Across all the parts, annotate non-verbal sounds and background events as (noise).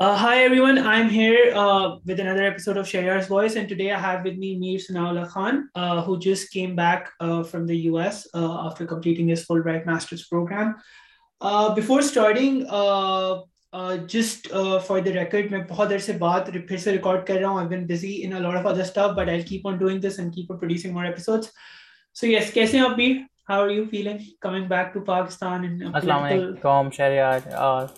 Uh, hi everyone, I'm here uh, with another episode of Shayar's Voice, and today I have with me Mir Sunaullah Khan, uh, who just came back uh, from the US uh, after completing his Fulbright Master's program. Uh, before starting, uh, uh, just uh, for the record, I've been busy in a lot of other stuff, but I'll keep on doing this and keep on producing more episodes. So, yes, how are you feeling coming back to Pakistan? Assalamu alaikum, Shayar.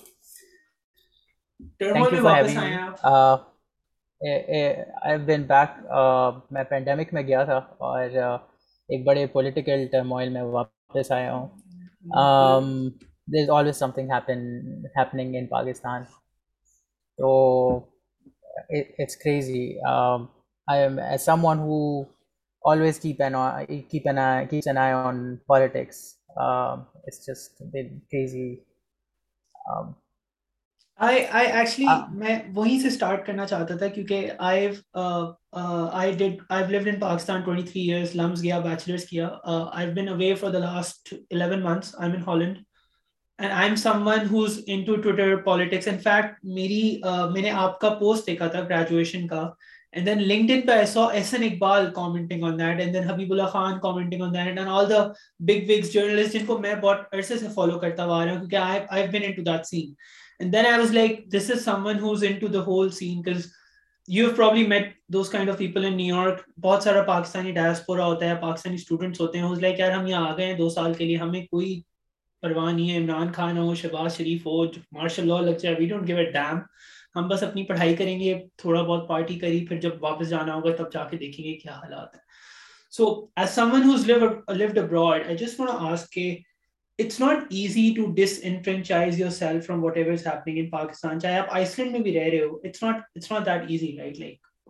Pandemic میں گیا تھا اور ایک بڑے میں واپس آیا ہوں آئی ایکچولی uh, میں وہیں سے اسٹارٹ کرنا چاہتا تھا کیونکہ گیا بیچلرس کیا I I I been away for the last months am am in in in Holland and someone who's to Twitter politics fact میری میں نے آپ کا پوسٹ دیکھا تھا گریجویشن کا and and and then then LinkedIn in پہ Iqbal commenting commenting on on that that that Habib Ullah Khan all the big journalist جن کو میں بہت عرصے سے فالو کرتا ہوا آ رہا ہوں کیونکہ I been to seen And then I was like, this is someone who's into the whole scene because you've probably met those kind of people in New York. Bots are a Pakistani diaspora, hota hai, Pakistani students. Hote hai. I was like, yaar, hum aage hai, do saal ke liye, hume koi پرواہ نہیں ہے عمران خان ہو شہباز شریف ہو martial law لگ جائے we don't give a damn ہم بس اپنی پڑھائی کریں گے تھوڑا بہت پارٹی کری پھر جب واپس جانا ہوگا تب جا کے دیکھیں گے کیا حالات ہیں so as someone who's lived abroad I just ask کہ it's not easy to disenfranchise yourself from ever in Pakistan چاہے آپ آئس لینڈ میں بھی رہ رہے that easy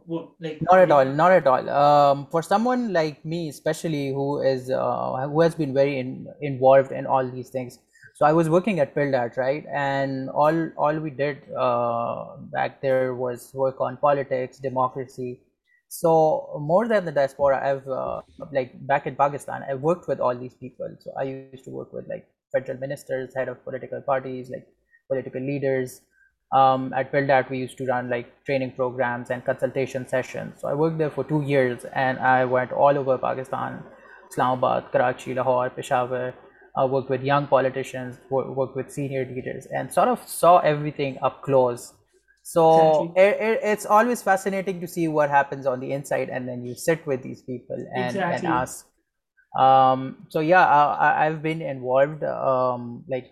not at all not at all for someone like me especially has very involved in these things so I was working at all all right and we back there was work on politics democracy So more than the diaspora, I've uh, like back in Pakistan, I worked with all these people. So I used to work with like federal ministers, head of political parties, like political leaders. Um, at PILDAT, we used to run like training programs and consultation sessions. So I worked there for 2 years, and I went all over Pakistan, Islamabad, Karachi, Lahore, Peshawar. I worked with young politicians, worked with senior leaders, and sort of saw everything up close fascinating to see witness like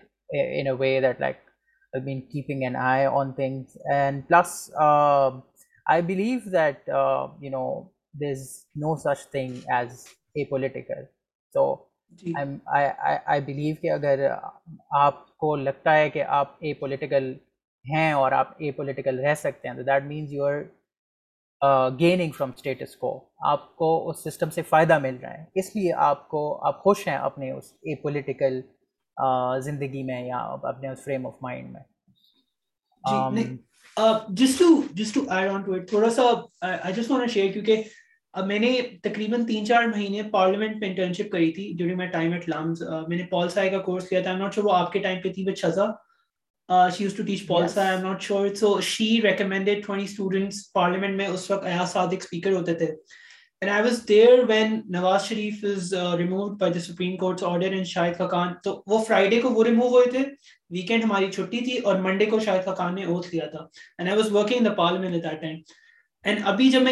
in way keeping plus I believe that no there no such thing as a political اگر آپ کو لگتا ہے کہ آپ a political ہیں اور آپ اے پولیٹیکل رہ سکتے ہیں تو that means you are gaining from status quo آپ کو اس سسٹم سے فائدہ مل رہا ہے اس لیے آپ کو آپ خوش ہیں اپنے اس اے پولیٹیکل uh, زندگی میں یا اپنے اس فریم آف مائنڈ میں جی، um, اب میں نے تقریباً تین چار مہینے پارلیمنٹ میں انٹرنشپ کری تھی during my time at LUMS میں نے پال سائے کا کورس کیا تھا ناٹ شو وہ آپ کے ٹائم پہ تھی بٹ شزا کو شاہدہ میں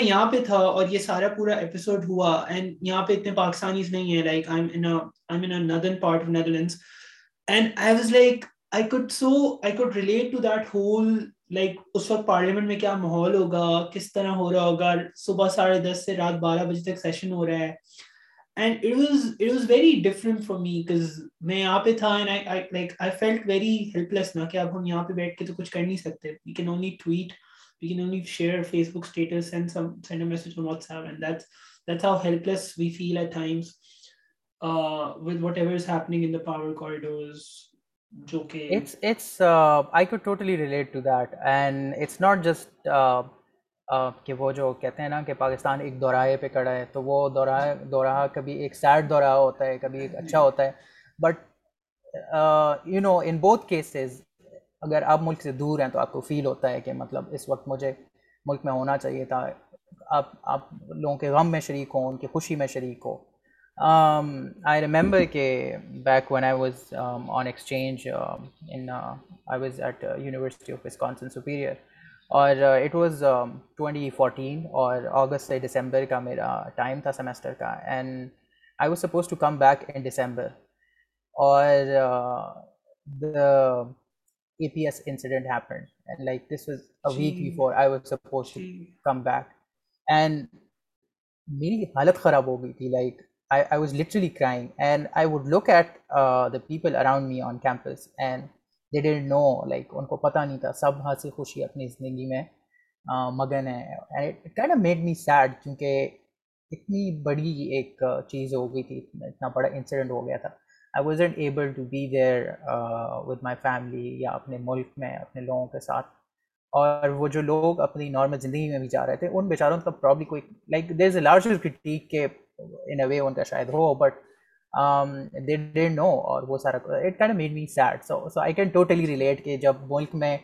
یہاں پہ تھا اور یہ سارا I could so I could relate to that whole like اس وقت پارلیمنٹ میں کیا ماحول ہوگا کس طرح ہو رہا ہوگا صبح ساڑھے دس سے رات بارہ بجے تک سیشن ہو رہا ہے and it was it was very different from me because میں یہاں پہ تھا like I felt very helpless نا کہ اب ہم یہاں پہ بیٹھ کے تو کچھ کر نہیں سکتے we can only tweet we can only share Facebook status and some send a message on WhatsApp and that's that's how helpless we feel at times with whatever is happening in the power corridors جو کہ it's it's I کو totally relate to that and it's not just کہ وہ جو کہتے ہیں نا کہ پاکستان ایک دوراہے پہ کڑا ہے تو وہ دورہ دورہ کبھی ایک سیڈ دورہ ہوتا ہے کبھی ایک اچھا ہوتا ہے بٹ یو نو ان بہت کیسز اگر آپ ملک سے دور ہیں تو آپ کو فیل ہوتا ہے کہ مطلب اس وقت مجھے ملک میں ہونا چاہیے تھا آپ آپ لوگوں کے غم میں شریک ہوں ان کی خوشی میں شریک ہو آئی ریمبر کہ back when I was on exchange was at university of Wisconsin Superior اور اٹ واز ٹوینٹی فورٹین اور اگست سے ڈسمبر کا میرا ٹائم تھا سیمسٹر کا and I was supposed to come back in December اور A P S incident like this was a week I was supposed to come back and میری حالت خراب ہو گئی تھی like I I was literally crying and I would look at the people around me on campus and they date know like ان کو پتہ نہیں تھا سب ہنسی خوشی اپنی زندگی میں مگن ہے میک می سیڈ کیونکہ اتنی بڑی ایک چیز ہو گئی تھی اتنا بڑا انسیڈنٹ ہو گیا تھا I was able to be there with my family یا اپنے ملک میں اپنے لوگوں کے ساتھ اور وہ جو لوگ اپنی نارمل زندگی میں بھی جا رہے تھے ان بیچاروں کا پرابلی کوئی like they is a largest کٹیک کہ ان اے وے ان کا شاید ہو بٹ دے ڈینٹ نو اور وہ سارا it made me sad so so I can totally relate کہ جب ملک میں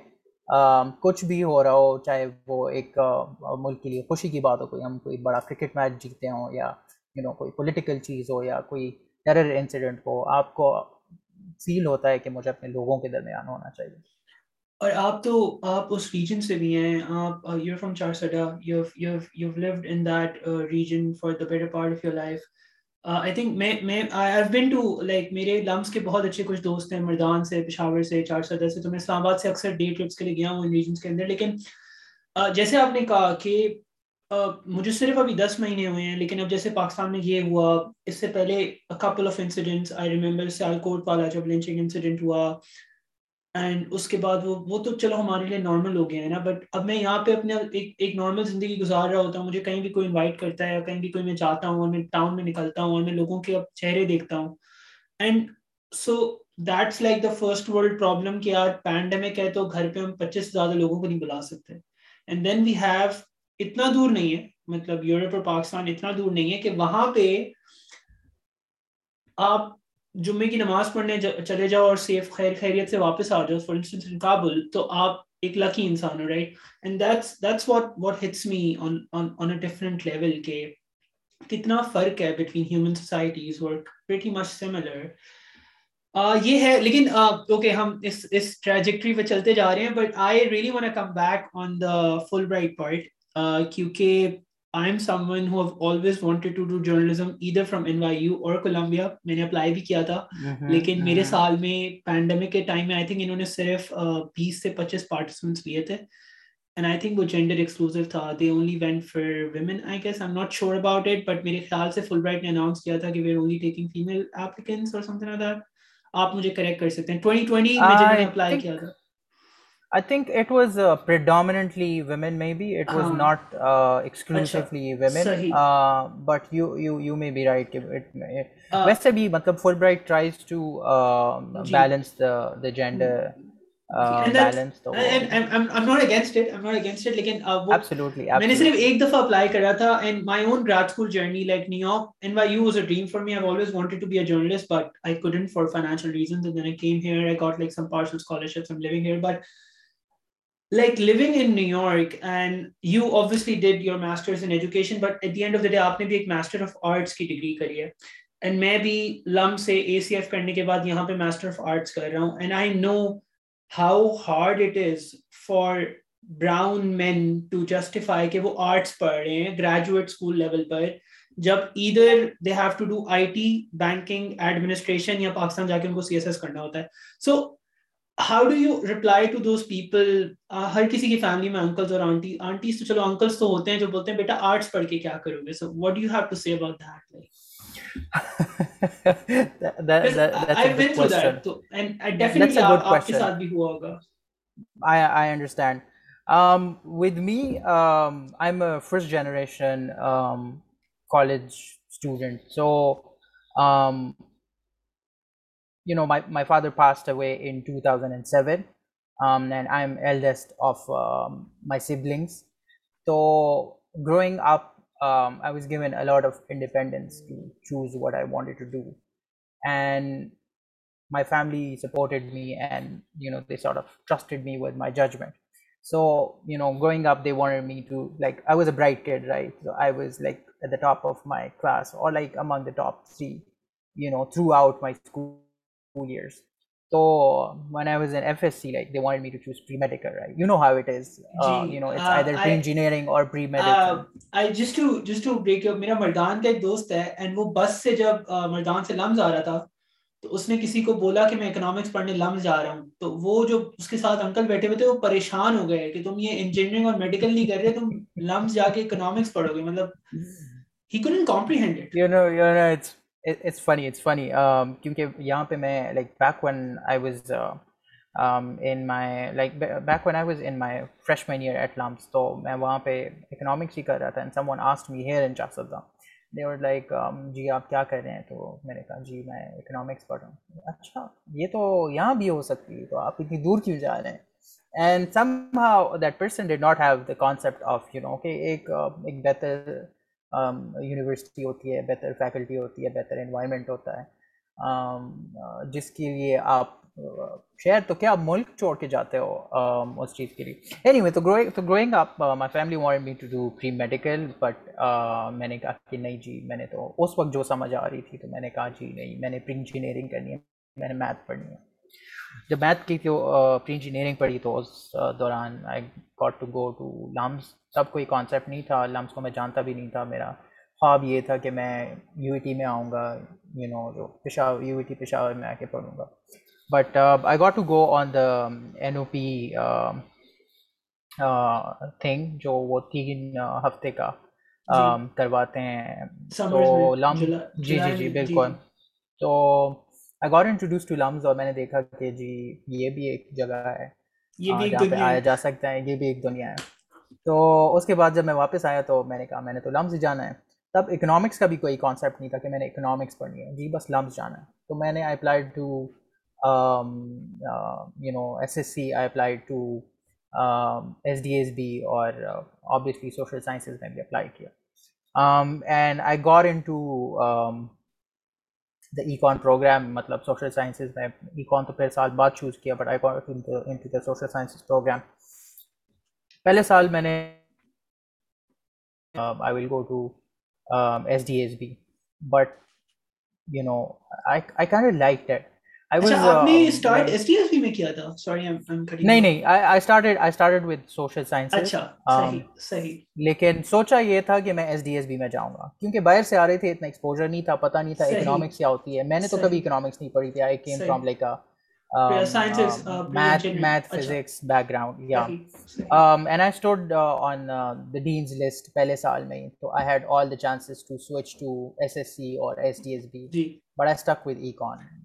کچھ بھی ہو رہا ہو چاہے وہ ایک ملک کے لیے خوشی کی بات ہو کوئی ہم کوئی بڑا کرکٹ میچ جیتتے ہوں یا یو نو کوئی پولیٹیکل چیز ہو یا کوئی ٹیرر انسیڈنٹ ہو آپ کو فیل ہوتا ہے کہ مجھے اپنے لوگوں کے درمیان ہونا چاہیے اور آپ تو آپ اس ریجن سے بھی ہیں آپ from load that region for the better part of your life I think میں میں ٹو لائک میرے لمس کے بہت اچھے کچھ دوست ہیں مردان سے پشاور سے چار سڈا سے تو میں اسلام آباد سے اکثر ڈے ٹرپس کے لیے گیا ہوں ان ریجنس کے اندر لیکن جیسے آپ نے کہا کہ مجھے صرف ابھی دس مہینے ہوئے ہیں لیکن اب جیسے پاکستان میں یہ ہوا اس سے پہلے کپل آف انسیڈنٹس آئی جب لنچنگ انسیڈنٹ ہوا اینڈ اس کے بعد وہ وہ تو چلو ہمارے لیے نارمل ہو گیا ہے نا بٹ اب میں یہاں پہ اپنے زندگی گزار رہا ہوتا ہوں مجھے کہیں بھی کوئی انوائٹ کرتا ہے کہیں بھی کوئی میں جاتا ہوں اور میں ٹاؤن میں نکلتا ہوں اور میں لوگوں کے اب چہرے دیکھتا ہوں and so that's like the first world problem کہ یار پینڈیمک ہے تو گھر پہ ہم پچیس سے زیادہ لوگوں کو نہیں بلا سکتے اینڈ دین وی ہیو اتنا دور نہیں ہے مطلب یورپ اور پاکستان اتنا دور نہیں ہے کہ وہاں پہ آپ جمعے کی نماز پڑھنے چلے جاؤ اور سیف خیر خیریت سے واپس آ جاؤ فار انسٹنس ان کابل تو آپ ایک لکی انسان ہو right and that's that's what what hits me on on a different level کے کتنا فرق ہے بٹوین ہیومن سوسائٹیز اور پریٹی مچ سملر یہ ہے لیکن اوکے ہم اس اس ٹریجیکٹری پہ چلتے جا رہے ہیں but I really want come back on the Fulbright part کیونکہ I'm someone who have always wanted to do journalism either from NYU or Columbia. میں نے اپلائی بھی کیا تھا لیکن میرے سال میں پینڈیمک کے ٹائم میں آئی تھنک انہوں نے صرف بیس سے پچیس پارٹیسپینٹس لیے تھے اینڈ آئی تھنک وہ جینڈر ایکسکلوزو تھا they only went for women I guess I am not sure about it but میرے خیال سے فل برائٹ نے اناؤنس کیا تھا کہ we are only taking female applicants اور سم تھنگ آپ مجھے کریکٹ کر سکتے ہیں ٹوئنٹی ٹوئنٹی میں جب نے اپلائی کیا تھا جر لائک ڈیم فار میم وانٹڈ فار فائنشل ریزنر آپ نے بھی بھی ایک کی کری ہے میں لم سے اے سی ایف کرنے کے بعد یہاں پہ کر رہا ہوں کہ وہ پڑھ رہے ہیں گریجویٹ اسکول لیول پر جب ادھر they have to do I T banking administration یا پاکستان جا کے ان کو سی ایس ایس کرنا ہوتا ہے so how do you reply to those people ہر کسی کی فیملی میں انکلز اور آنٹی آنٹیز تو چلو انکلس تو ہوتے ہیں جو بولتے ہیں بیٹا آرٹس پڑھ کے کیا کرو گے so what you have to see about that like first generation college student so my father passed away in 2007, um, and I'm eldest of um, my siblings. So growing up, um, I was given a lot of independence to choose what I wanted to do, and my family supported me, and they sort of trusted me with my judgment. So growing up, they wanted me to, like, I was a bright kid, right? So I was like at the top of my class, or like among the top three, throughout my school years. So when I I was in FSC, like they wanted me to to to choose pre-medical, pre-engineering pre-medical. right? You you know know, how it is. Uh, uh, uh, it's either or just just break up, and تو وہ جو اس کے ساتھ uncle بیٹھے ہوئے تھے وہ پریشان ہو گئے کہ تم یہ انجینئرنگ اور میڈیکل نہیں کر رہے تم لمب جا کے اٹس فنی اٹس فنی کیونکہ یہاں پہ میں like back when I was in my like back when I was in my freshman year at LUMS تو میں وہاں پہ اکنامکس ہی کر رہا تھا and someone asked me here in the اور لائک جی آپ کیا کر رہے ہیں تو میں نے کہا جی میں اکنامکس پڑھ رہا ہوں اچھا یہ تو یہاں بھی ہو سکتی ہے تو آپ اتنی دور کیوں جا رہے ہیں and somehow that person did not have the concept of you know کہ ایک ایک بہتر یونیورسٹی ہوتی ہے بہتر فیکلٹی ہوتی ہے بہتر انوائرمنٹ ہوتا ہے جس کے لیے آپ شہر تو کیا آپ ملک چھوڑ کے جاتے ہو اس چیز کے لیے اینی وے تو growing up my family want me to do pre medical but میں نے کہا کہ نہیں جی میں نے تو اس وقت جو سمجھ آ رہی تھی تو میں نے کہا جی نہیں میں نے پری انجینئرنگ کرنی ہے میں نے میتھ پڑھنی ہے جب میتھ کی تو پری انجینئرنگ پڑھی تو اس دوران I got to go to LUMS سب کوئی کانسیپٹ نہیں تھا لمس کو میں جانتا بھی نہیں تھا میرا خواب یہ تھا کہ میں یو ای ٹی میں آؤں گا یو نو جو Peshawar U E T Peshawar میں آ کے پڑھوں گا but I got to go on the N O P thing جو وہ تین ہفتے کا جی۔ کرواتے ہیں تو جی جی جی بالکل جی۔ تو I got introduced to LUMS اور میں نے دیکھا کہ جی یہ بھی ایک جگہ ہے یہ بھی ہاں، ایک پہ آیا جا سکتا ہے یہ بھی ایک دنیا ہے تو اس کے بعد جب میں واپس آیا تو میں نے کہا میں نے تو لمز جانا ہے تب اکنامکس کا بھی کوئی کانسیپٹ نہیں تھا کہ میں نے اکنامکس پڑھنی ہے جی بس لمز جانا ہے تو میں نے I applied to you know S S C I apply to S D S B اور آبویسلی سوشل سائنسز میں بھی اپلائی کیا and I got in to the econ program مطلب سوشل سائنسز میں ای کون تو پھر سال بعد چوز کیا but I the social sciences program پہلے سال میں نے I I will go to S S D B but you know can like that لیکن سوچا یہ تھا کہ میں ایس ڈی ایس بی میں جاؤں گا کیونکہ باہر سے آ رہے تھے اتنا ایکسپوجر نہیں نہیں نہیں تھا تھا اکنامکس اکنامکس کیا ہوتی ہے میں میں نے تو تو کبھی پڑھی تھی math math physics back ground یا and I I I stood on the the dean's list پہلے سال had all chances to to switch S S S S C اور D B but stuck with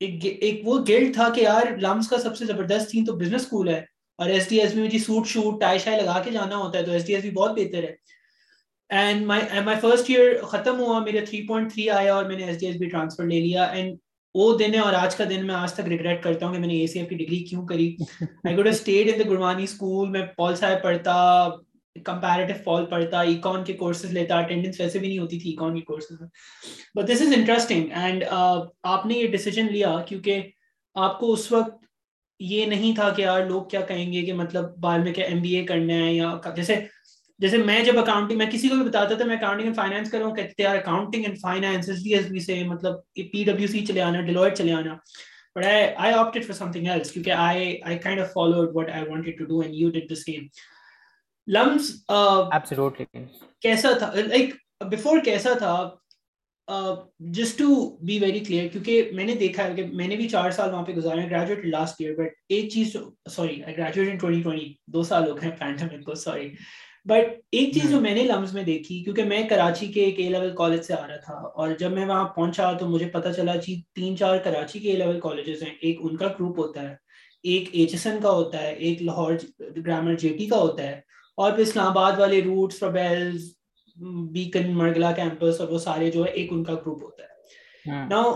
ایک وہ guilt تھا کہ یار لمس کا سب سے زبردست تھی تو بزنس سکول ہے اور ایس ڈی ایس بی میں جی سوٹ شوٹ ٹائی شائی لگا کے جانا ہوتا ہے تو ایس ڈی ایس بی بہت بہتر ہے and my my first year ختم ہوا میرے تھری پوائنٹ تھری آیا اور میں نے S D S B transfer لے لیا اینڈ وہ دن ہے اور آج کا دن میں آج تک ریگریٹ کرتا ہوں کہ میں نے اے سی ایف کی ڈگری کیوں کری I got stayed in the گروانی school میں پال صاحب پڑھتا کمپیریٹو فال پڑتا ایکون کے کورسز لیتا اٹینڈنس ویسے بھی نہیں ہوتی تھی ایکون کے کورسز میں but this is interesting and آپ نے یہ ڈیسیجن لیا کیونکہ آپ کو اس وقت یہ نہیں تھا کہ یار لوگ کیا کہیں گے کہ مطلب بعد میں کیا ایم بی اے کرنا ہے یا جیسے جیسے میں جب اکاؤنٹنگ میں کسی کو بھی بتاتا تھا میں اکاؤنٹنگ اینڈ فائنانس کروں کہتے تھے یار accounting and finance S D S B سے مطلب پی ڈبلیو سی چلے آنا ڈیلوئٹ چلے آنا but I I opted for something else کیونکہ I I kind of follow what I wanted to do and you did the same to be very clear کیونکہ میں نے دیکھا کہ میں نے بھی چار سال وہاں پہ گزارے میں نے لمز میں دیکھی کیونکہ میں کراچی کے ایک اے لیول کالج سے آ رہا تھا اور جب میں وہاں پہنچا تو مجھے پتا چلا جی تین چار کراچی کے لیول کالجز ہیں ایک ان کا گروپ ہوتا ہے ایک ایچ ایس این کا ہوتا ہے ایک لاہور گرامر جے ٹی کا ہوتا ہے اور پھر اسلام آباد والے root Froebels Beacon Margalla campus اور وہ سارے جو ہے ایک ان کا گروپ ہوتا ہے now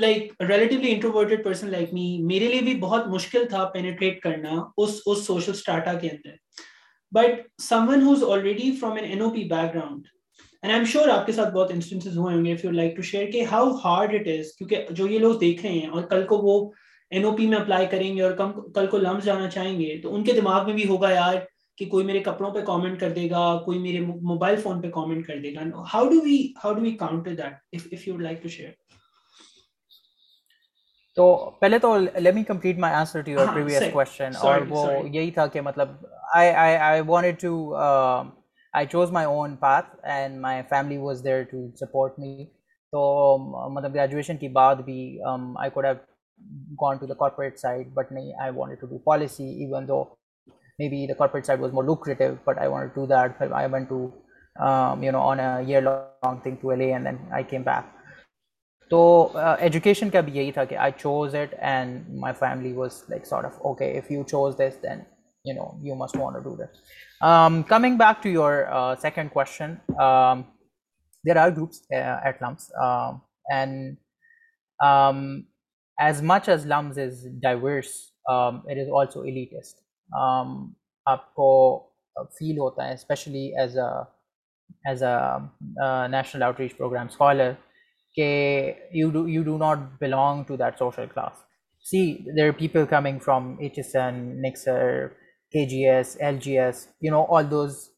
like relatively introverted person like me میرے لیے بھی بہت مشکل تھا پینیٹریٹ کرنا اس اس سوشل اسٹارٹا کے اندر but some one who's already from N N O P background and I am sure آپ کے ساتھ بہت انسٹنسز ہوئے ہوں گے if you like to share کہ ہاؤ ہارڈ اٹ از کیونکہ جو یہ لوگ دیکھ رہے ہیں اور کل کو وہ این او پی میں اپلائی کریں گے اور کل کو لمس جانا چاہیں گے تو ان کے دماغ میں بھی ہوگا یار کہ کوئی میرے کپڑوں پہ کامنٹ کر دے گا کوئی میرے موبائل فون پہ کامنٹ کر دے گا how do we how do we counter that if if you like to share تو پہلے تو let me complete my answer to your previous question اور وہ یہی تھا کہ مطلب I I I wanted to I choose my own path and my family was there to support me تو um, مطلب گریجویشن کی بعد بھی I could have gone to the corporate side but نہیں I wanted to do policy even though me bat side was more lucrative but I long to then I came back تو education کا ابھی یہی تھا کہ I choose it and my family was like of okay coming back to your second کو there are at LUMS and as much as LUMS is diverse also Um, آپ کو feel ہوتا ہے especially as a as a national outreach programme scholar کہ you do you do not belong to that social class see there people coming from H S N Nixor K G S L G S you know all those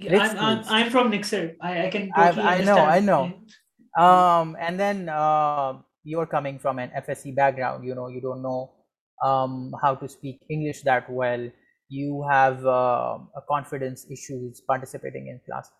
and then you are coming from N F S C background you know you don't know Um, how to speak English that well, you have um, confidence issues participating in class.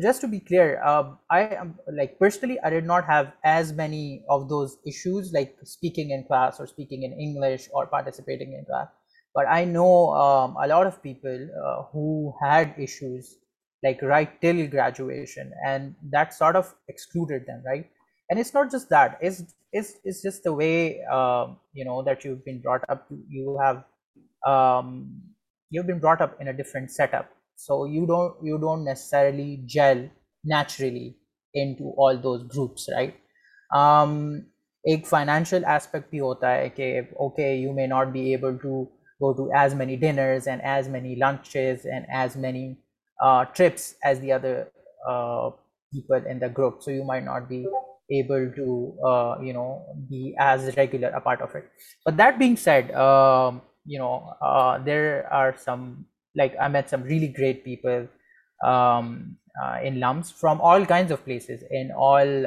Just to be clear, um, I am like personally, I did not have as many of those issues, like speaking in class or speaking in English or participating in class. But I know a lot of people uh, who had issues like right till graduation, and that sort of excluded them, right? and it's not just that it's it's, it's just the way uh, you know that you've been brought up you have um, you've been brought up in a different setup so you don't you don't necessarily gel naturally into all those groups right um ایک financial aspect بھی ہوتا ہے کہ okay you may not be able to go to as many dinners and as many lunches and as many trips as the other people in the group so you might not be able to you know be as regular part of it but being said you know there are some like I met some really great people in LUMS from all kinds of places and all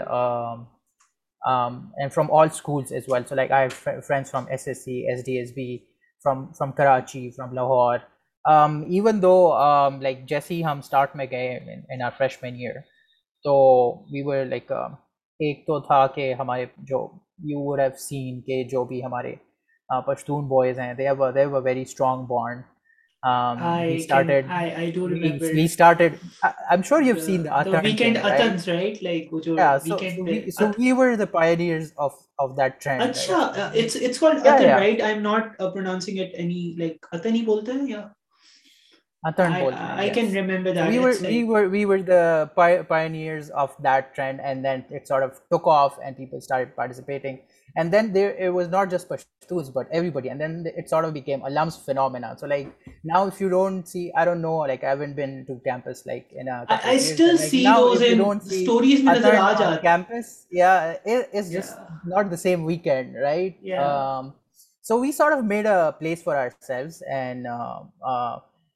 and from all schools as well so like I friends from S S C S D S B from from Karachi from Lahore even though like جیسے ہی ہم start میں گئے ان fresh مین year تو ایک تو تھا کہ ہمارے جو یو ہیو سین کے جو بھی ہمارے پشتون بوائز ہیں they they very bond Um, I I, I I, we, we started. started. Can, do remember. I'm I'm sure you've the, the, the the seen weekend right? right? right? right? Like like yeah. yeah, yeah. yeah. So, so, so were pioneers of of that trend. uh, uh, it's it's called Atan, not pronouncing it any Atani bolte LUMS فیناؤ ڈوٹ set no likes not the same Wade right so we sort of made a place for ourselves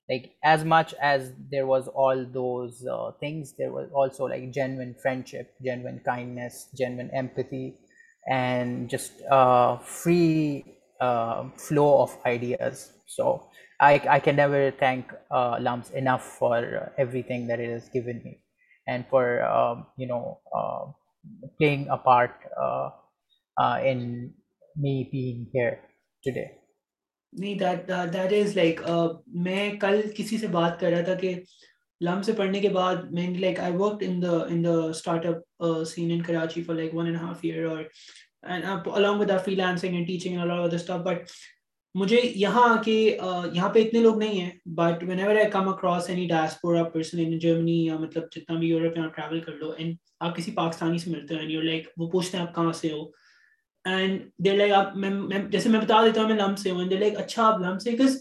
Like, as much as there was all those uh, things, there was also like genuine friendship, genuine kindness, genuine empathy, and just uh, free uh, flow of ideas. So I can never thank Lums enough for everything that it has given me, and for um, um, playing a part in me being here today. نہیں uh, میں کل کسی سے بات کر رہا تھا کہ لم سے پڑھنے کے بعد میں like I work in the in the startup scene in Karachi for like one and half year اور along with freelancing and teaching but مجھے یہاں آ کے uh, یہاں پہ اتنے لوگ نہیں ہیں but whenever I come across any diaspora person in Germany یا مطلب جتنا بھی یورپ یہاں ٹریول کر لو اینڈ آپ کسی پاکستانی سے ملتے ہو اینڈ یور لائک وہ پوچھتے ہیں آپ کہاں سے ہو اینڈ دیر لائک آپ میں جیسے میں بتا دیتا ہوں میں لم سے ہوں دیر لائک اچھا آپ لم سے بکاز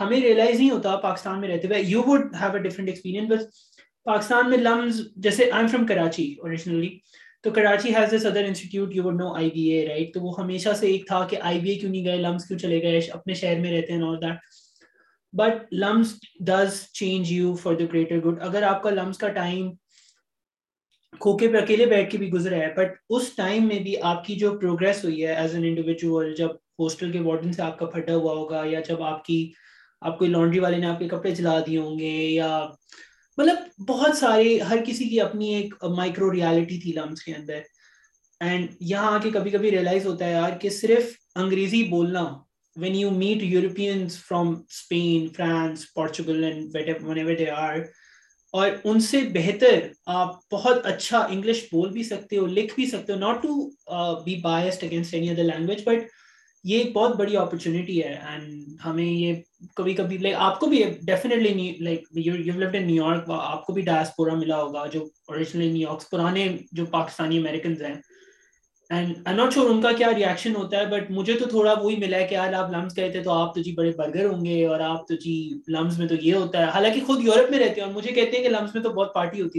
ہمیں ریئلائز نہیں ہوتا پاکستان میں رہتے ہوئے you would have a different experience بس پاکستان میں لمز جیسے I am from Karachi originally تو Karachi has this other institute you would know I B A right تو وہ ہمیشہ سے ایک تھا کہ آئی بی اے کیوں نہیں گئے لمز کیوں چلے گئے اپنے شہر میں رہتے ہیں اور that but LUMS does change you for the greater good اگر آپ کا لمز کا ٹائم کھوکے پہ اکیلے بیٹھ کے بھی گزرا ہے بٹ اس ٹائم میں بھی آپ کی جو پروگرس ہوئی ہے ایز این جب جب کے وارڈن سے آپ آپ آپ کا پھٹا ہوا ہوگا یا کی کو لانڈری والے نے آپ کے کپڑے جلا دیے ہوں گے یا مطلب بہت سارے ہر کسی کی اپنی ایک مائکرو ریالٹی تھی لمس کے اندر اینڈ یہاں آ کے کبھی کبھی ریئلائز ہوتا ہے یار کہ صرف انگریزی بولنا when you meet Europeans from Spain France Portugal and اور ان سے بہتر آپ بہت اچھا انگلش بول بھی سکتے ہو لکھ بھی سکتے ہو not to be biased against any other language but یہ ایک بہت بڑی اپرچونیٹی ہے اینڈ ہمیں یہ کبھی کبھی لائک آپ کو بھی definitely like in New York آپ کو بھی ڈایاسپورا ملا ہوگا جو اوریجنلی نیو یارک پرانے جو پاکستانی امیریکنز ہیں بٹ مجھے تو تھوڑا وہی ملا ہے ہے ہے کہ کہ یار آپ آپ آپ لمس لمس لمس لمس گئے تھے تو تو تو تو تو تو جی جی بڑے برگر ہوں گے اور اور جی میں میں میں یہ ہوتا حالانکہ خود یورپ رہتے ہیں ہیں مجھے کہتے بہت پارٹی ہوتی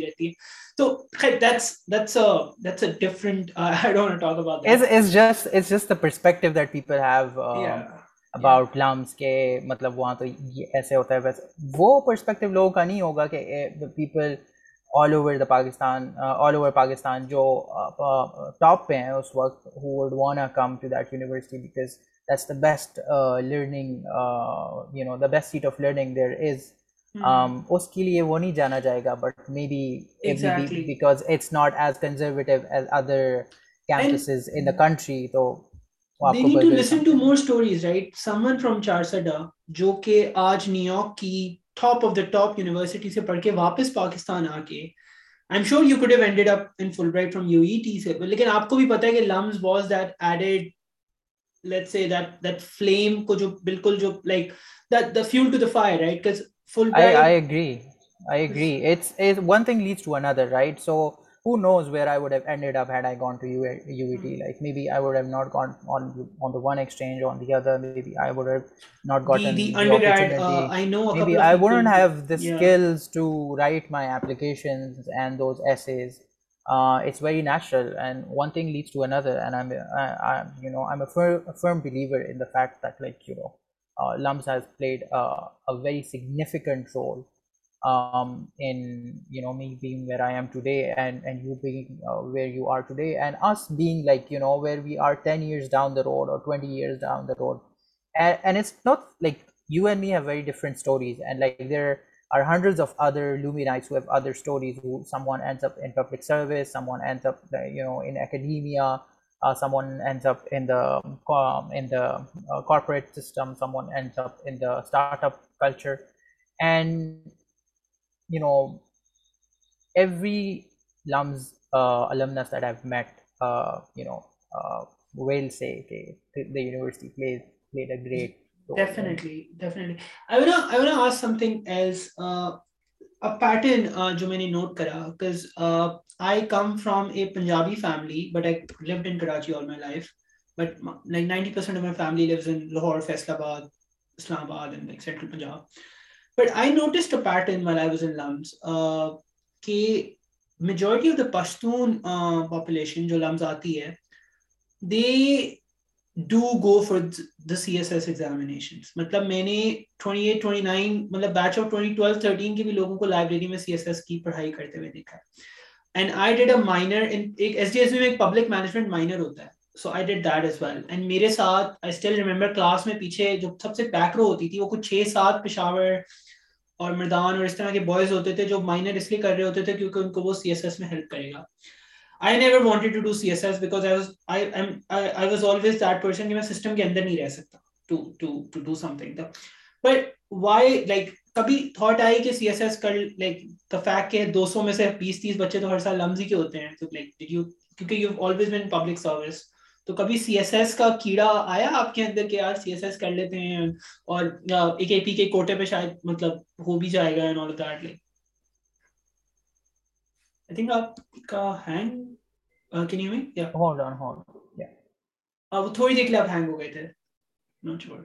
رہتی اباؤٹ uh, کے مطلب وہاں تو ایسے ہوتا ہے وہ پرسپیکٹو لوگوں کا نہیں ہوگا کہ people eh, all over the Pakistan all over Pakistan جو ٹاپ uh, uh, پہ ہیں اس وقت who would want come to that university because that's the best learning you know the best set of learning there is اس کے لیے وہ نہیں جانا جائے گا but maybe because it's not as conservative as other campuses in the country تو جو کہ آج نیو یارک کی top of the top university سے پڑھ کے واپس پاکستان آ کے I am sure you could ended up in Fulbright from U E T سے لیکن آپ کو بھی پتا ہے کہ LUMS was that added let's سے دیٹ دیٹ فلیم کو جو بالکل جو like that the fuel to the fire right cause full I agree I agree it's one thing leads to another right so who knows where I would have ended up had I gone to UET. Hmm. Like maybe I would have not gone on the one exchange, on the other. Maybe I would have not gotten the undergrad. Uh, I know maybe I wouldn't have the skills to write my applications and those essays. Uh, it's very natural, and one thing leads to another. And I'm a firm believer in the fact that uh, LUMS has played a very significant role um, in me being where I am today, and you being uh, where you are today, and us being like where we are 10 years down the road or 20 years down the road, and it's not like you and me have very different stories, and like there are hundreds of other Luminites who have other stories, who someone ends up in public service, someone ends up uh, in academia, uh, someone ends up in the um, corporate system, someone ends up in the startup culture. And Lahore Faisalabad Islamabad majority of داشن کے بھیجمنٹ minor ہوتا ہے پیچھے جو سب سے پیکرو ہوتی تھی وہ کچھ چھ سات پشاور اور مردان اور اس طرح کے بوائز ہوتے تھے جو مائنر اس لیے کر رہے ہوتے تھے کیونکہ ان آئی کہ سی ایس ایس کر لائک کہ دو سو میں سے بیس تیس بچے تو ہر سال لمزی کے ہوتے ہیں تو کبھی سی ایس ایس کا کیڑا آیا آپ کے اندر کہ یار سی ایس ایس کر لیتے ہیں اور ایک اے پی کے کوٹے پہ شاید مطلب ہو بھی جائے گا in all that like I think آپ کا ہینگ کین یو می یا ہولڈ آن ہولڈ یا اب تھوڑی دیر کے لیے آپ ہینگ ہو گئے تھے نو چور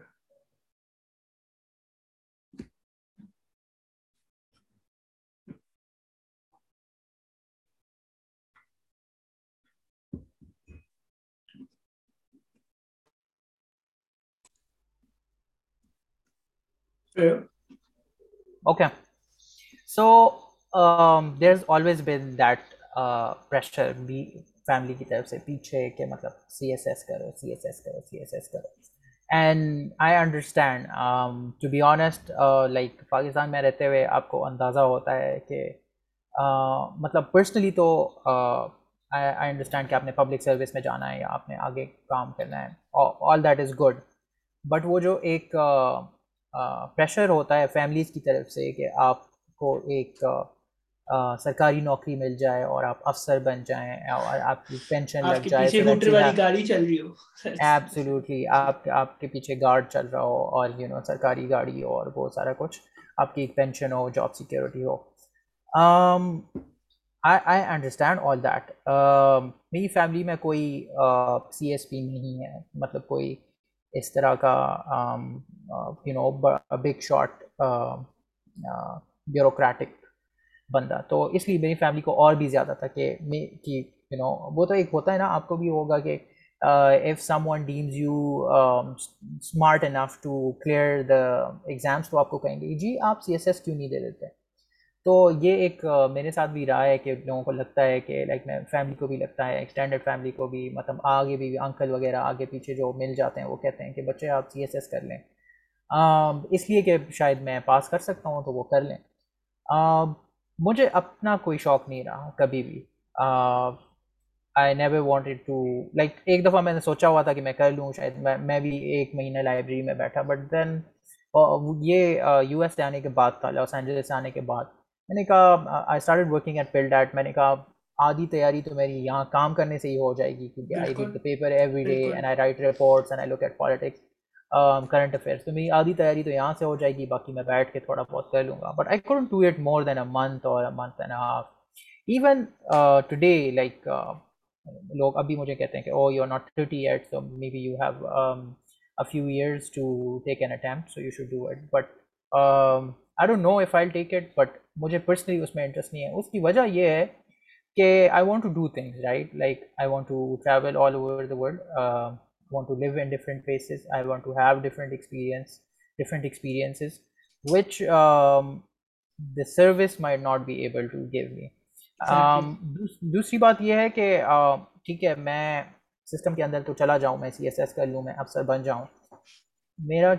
okay so there always been that pressure by family کی طرف سے پیچھے کہ مطلب سی ایس ایس کرو سی ایس ایس کرو سی ایس ایس کرو and I understand to be honest like Pakistan میں رہتے ہوئے آپ کو اندازہ ہوتا ہے کہ مطلب پرسنلی تو انڈرسٹینڈ کہ آپ نے پبلک سروس میں جانا ہے یا آپ نے آگے کام کرنا ہے all that is good but وہ جو ایک پریشر ہوتا ہے فیملیز کی طرف سے کہ آپ کو ایک سرکاری نوکری مل جائے اور آپ افسر بن جائیں اور آپ کی پینشن لگ جائے ایبسلیوٹلی آپ آپ آپ کے پیچھے گارڈ چل رہا ہو اور یو نو سرکاری گاڑی ہو اور وہ سارا کچھ آپ کی ایک pension who job security I understand all that میری فیملی میں کوئی سی ایس پی نہیں ہے مطلب کوئی اس طرح کا you know big shot bureaucratic بندہ تو اس لیے میری فیملی کو اور بھی زیادہ تھا کہ کہ یو نو وہ تو ایک ہوتا ہے نا آپ کو بھی ہوگا کہ if someone deems you smart enough to clear the exams تو آپ کو کہیں گے جی آپ سی ایس ایس کیوں نہیں دے دیتے تو یہ ایک میرے ساتھ بھی رہا ہے کہ لوگوں کو لگتا ہے کہ لائک میں فیملی کو بھی لگتا ہے ایکسٹینڈرڈ فیملی کو بھی مطلب آگے بھی انکل وغیرہ آگے پیچھے جو مل جاتے ہیں وہ کہتے ہیں کہ بچے آپ سی ایس ایس کر لیں اس لیے کہ شاید میں پاس کر سکتا ہوں تو وہ کر لیں مجھے اپنا کوئی شوق نہیں رہا کبھی بھی I never wanted to like ایک دفعہ میں نے سوچا ہوا تھا کہ میں کر لوں شاید میں میں بھی ایک مہینہ لائبریری میں بیٹھا بٹ دین یہ یو ایس سے آنے کے بعد تھا لاس اینجلس سے آنے کے بعد میں نے کہا I start working at field that میں نے کہا آدھی تیاری تو میری یہاں کام کرنے سے ہی ہو جائے گی کیونکہ I read the paper every day and I write reports and I look at politics current affairs تو میری آدھی تیاری تو یہاں سے ہو جائے گی باقی میں بیٹھ کے تھوڑا بہت کر لوں گا but I couldn't do it more than a month اور month and half even like لوگ ابھی مجھے کہتے ہیں کہ او you are not thirty eight so maybe you have few years to take an attempt so you should do it but I don't know if I take it but مجھے personally اس میں interest نہیں ہے اس کی وجہ یہ ہے کہ I want to do things right like I want to travel all over the world want to live in different places I want to have different experience different experiences which the service might not be able to give me دوسری بات یہ ہے کہ ٹھیک ہے میں system کے اندر تو چلا جاؤں میں سی ایس ایس کر لوں میں افسر بن جاؤں میرا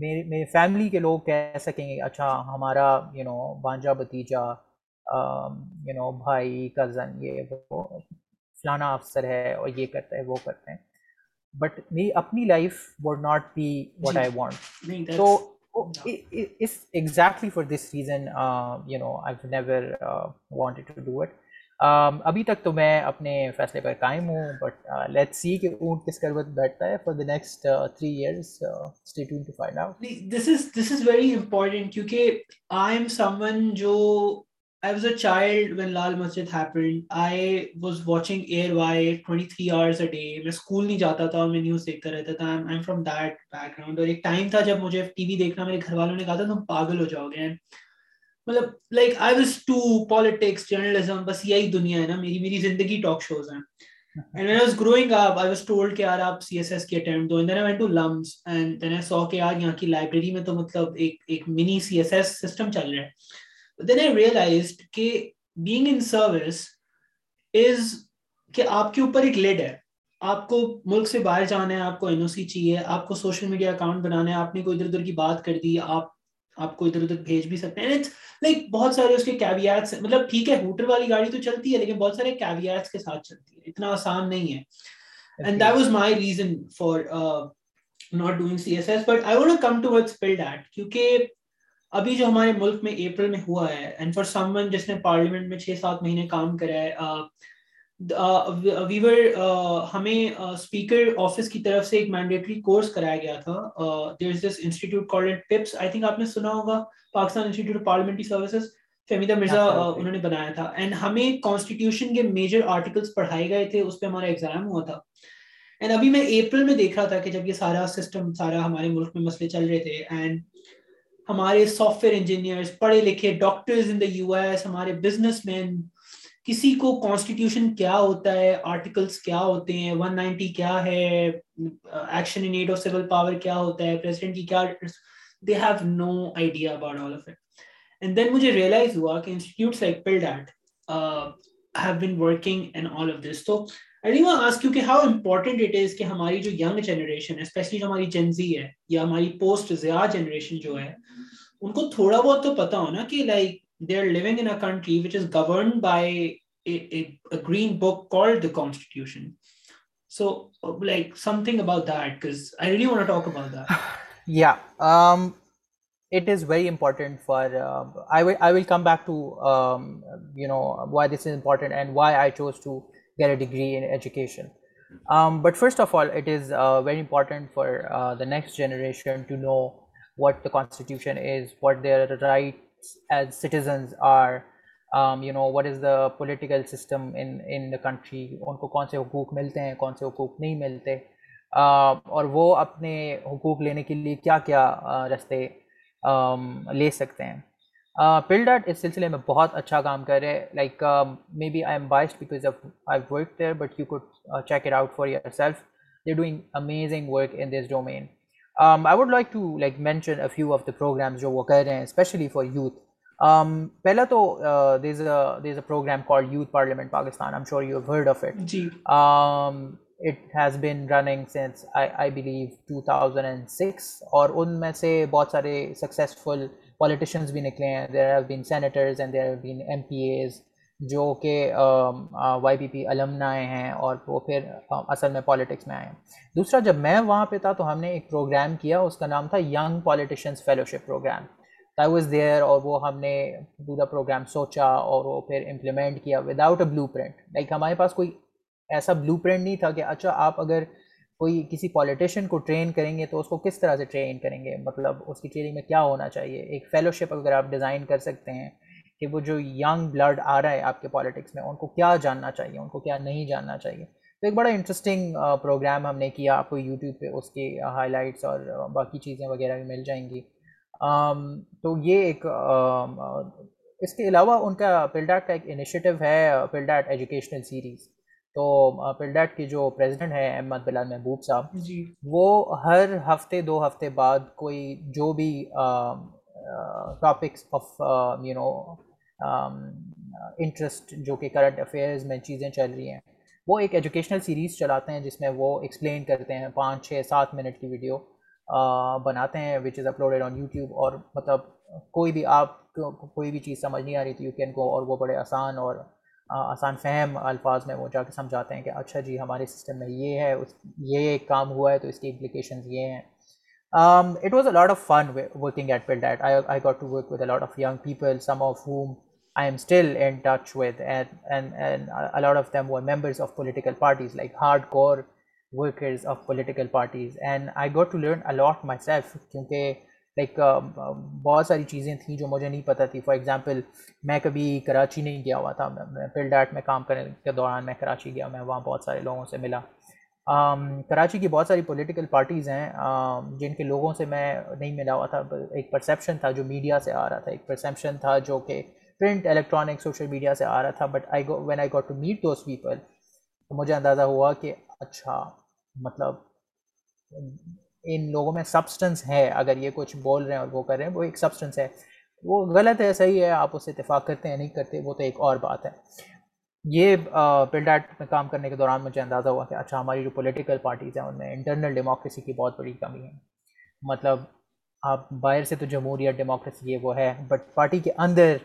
میرے فیملی کے لوگ کہہ سکیں گے اچھا ہمارا یو نو بانجا بھتیجا یو نو بھائی کزن یہ وہ فلانا افسر ہے اور یہ کرتا ہے وہ کرتے ہیں بٹ میری اپنی life would not be what I want تو exactly for this reason you know I never to do it Um, ابھی تک تو میں اپنے فیصلے پر قائم ہوں بٹ لیٹ سی کہ اونٹ کس کروت بیٹھتا ہے for the next three years stay tuned to find out this is this is very important کیونکہ آئی ایم سم ون جو I was a child when Lal Masjid happen I was watching ARY twenty three hours a day میں school نہیں جاتا تھا میں news دیکھتا رہتا تھا I am from that background اور ایک ٹائم تھا جب مجھے ٹی وی دیکھنا میرے گھر والوں نے کہا تھا تم پاگل ہو جاؤ گے مطلب چل کہ آپ کو ملک سے باہر جانا ہے آپ کو این او سی چاہیے آپ کو سوشل میڈیا اکاؤنٹ بنانا ہے آپ نے کوئی ادھر ادھر کی بات کر دی آپ آپ کو ادھر ادھر بھیج بھی سکتے ہیں لائک بہت سارے اس کے کیویاتس مطلب ٹھیک ہے ہوٹر والی گاڑی تو چلتی ہے لیکن بہت سارے کیویاتس کے ساتھ چلتی ہے اتنا آسان نہیں ہے and that was my reason for not doing C S S but I want come to word spelled that کیونکہ ابھی جو ہمارے ملک میں اپریل میں ہوا ہے اینڈ فار سم ون جس نے پارلیمنٹ میں چھ سات مہینے کام کرا ہے uh, ویور ہمیں اسپیکر آفس کی طرف سے ایک مینڈیٹری کورس کرایا گیا تھا there is this institute called PIPS I think آپ نے سنا ہوگا Pakistan Institute Parliamentary Services Fahmida Mirza انہوں نے بنایا تھا اینڈ ہمیں کانسٹیٹیوشن کے میجر آرٹیکلس پڑھائے گئے تھے اس پہ ہمارا ایگزام ہوا تھا اینڈ ابھی میں اپریل میں دیکھ رہا تھا کہ جب یہ سارا سسٹم سارا ہمارے ملک میں مسئلے چل رہے تھے اینڈ ہمارے سافٹ ویئر انجینئرس پڑھے لکھے doctors in the U S ہمارے بزنس مین کسی کو کانسٹیٹیوشن کیا ہوتا ہے آرٹیکلس کیا ہوتے ہیں کیا ہے action in aid of especially جو ہماری جنزی ہے یا ہماری پوسٹ زیا جنریشن جو ہے ان کو تھوڑا بہت تو پتا ہونا کہ like but fascinating for the next generation to know what to right as citizens are um, you know what is the political system in in the country ان کو کون سے حقوق ملتے ہیں کون سے حقوق نہیں ملتے اور وہ اپنے حقوق لینے کے لیے کیا کیا رستے لے سکتے ہیں فلڈ آرٹ اس سلسلے میں بہت اچھا کام کر رہے like maybe I am biased because of I work there but you could check it out for yourself they doing amazing work in this domain I would like to like mention a few of the program جو وہ کر رہے ہیں especially for youth پہلا تو program called Youth Parliament Pakistan am you heard it it has been running since I believe two thousand and six اور ان میں سے بہت سارے سکسیزفل پولیٹیشینز بھی نکلے ہیں there have been senators and there have been M P As جو کہ وائی پی پی علم آئے ہیں اور وہ پھر اصل میں پولیٹکس میں آئے ہیں دوسرا جب میں وہاں پہ تھا تو ہم نے ایک پروگرام کیا اس کا نام تھا ینگ پولیٹیشنز فیلوشپ پروگرام تائی واز دیئر اور وہ ہم نے پورا پروگرام سوچا اور وہ پھر امپلیمنٹ کیا without a blue print like ہمارے پاس کوئی ایسا بلو پرنٹ نہیں تھا کہ اچھا آپ اگر کوئی کسی پولیٹیشین کو ٹرین کریں گے تو اس کو کس طرح سے ٹرین کریں گے مطلب اس کی ٹریننگ میں کیا ہونا چاہیے ایک فیلوشپ اگر آپ ڈیزائن کر سکتے ہیں کہ وہ جو ینگ بلڈ آ رہا ہے آپ کے پولیٹکس میں ان کو کیا جاننا چاہیے ان کو کیا نہیں جاننا چاہیے تو ایک بڑا انٹرسٹنگ پروگرام ہم نے کیا آپ کو یوٹیوب پہ اس کے ہائی لائٹس اور باقی چیزیں وغیرہ بھی مل جائیں گی تو یہ ایک اس کے علاوہ ان کا پلڈاٹ کا ایک انیشیٹو ہے پلڈاٹ ایجوکیشنل سیریز تو پلڈاٹ کے جو پریزیڈنٹ ہیں احمد بلال محبوب صاحب جی۔ وہ ہر ہفتے دو ہفتے بعد کوئی جو بھی topics of you know interest um, جو کہ کرنٹ افیئرز میں چیزیں چل رہی ہیں وہ ایک ایجوکیشنل سیریز چلاتے ہیں جس میں وہ ایکسپلین کرتے ہیں پانچ چھ سات منٹ کی ویڈیو بناتے ہیں وچ از اپلوڈیڈ آن یوٹیوب اور مطلب کوئی بھی آپ کو کوئی بھی چیز سمجھ نہیں آ رہی تھی یو کین گو اور وہ بڑے آسان اور آسان فہم الفاظ میں وہ جا کے سمجھاتے ہیں کہ اچھا جی ہمارے سسٹم میں یہ ہے اس یہ ایک کام ہوا ہے تو اس کی امپلیکیشنز یہ ہیں it was a lot of fun working at pull that I got to work with a lot of young people some of whom I am still in touch with of members of political parties like hard core workers of political parties and I got to learn a lot myself کیونکہ like بہت ساری چیزیں تھیں جو مجھے نہیں پتہ تھیں فار ایگزامپل میں کبھی کراچی نہیں گیا ہوا تھا فلڈ آرٹ میں کام کرنے کے دوران میں کراچی گیا میں وہاں بہت سارے لوگوں سے ملا کراچی کی بہت ساری پولیٹیکل پارٹیز ہیں جن کے لوگوں سے میں نہیں ملا ہوا تھا ایک پرسیپشن تھا جو میڈیا سے آ رہا تھا ایک پرسیپشن تھا جو کہ پرنٹ الیکٹرانک سوشل میڈیا سے آ رہا تھا but I when I got to meet those people تو مجھے اندازہ ہوا کہ اچھا مطلب ان لوگوں میں سبسٹنس ہے اگر یہ کچھ بول رہے ہیں اور وہ کر رہے ہیں وہ ایک سبسٹنس ہے وہ غلط ہے صحیح ہے آپ اسے اتفاق کرتے ہیں نہیں کرتے وہ تو ایک اور بات ہے یہ پلڈ آرٹ میں کام کرنے کے دوران مجھے اندازہ ہوا کہ اچھا ہماری جو پولیٹیکل پارٹیز ہیں ان میں انٹرنل ڈیموکریسی کی بہت بڑی کمی ہے مطلب آپ باہر سے تو جمہوریت ڈیموکریسی یہ وہ ہے بٹ پارٹی کے اندر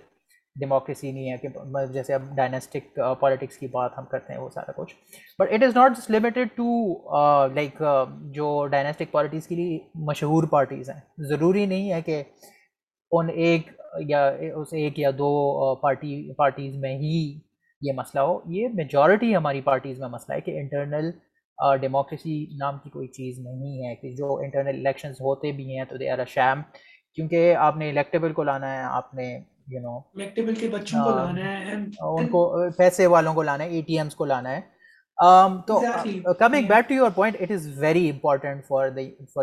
ڈیموکریسی نہیں ہے کہ مطلب جیسے اب ڈائنیسٹک پالیٹکس uh, کی بات ہم کرتے ہیں وہ سارا کچھ but it is not just limited to like جو ڈائنیسٹک پالیٹیز کے لیے مشہور پارٹیز ہیں ضروری نہیں ہے کہ ان ایک یا اس ایک یا دو پارٹی uh, پارٹیز میں ہی یہ مسئلہ ہو یہ میجورٹی ہماری پارٹیز میں مسئلہ ہے کہ انٹرنل ڈیموکریسی uh, نام کی کوئی چیز نہیں ہے کہ جو انٹرنل الیکشنز ہوتے بھی ہیں تو دے آر اے شیم کیونکہ آپ نے الیکٹیبل کو لانا ہے آپ نے ان کو پیسے والوں کو لانا فار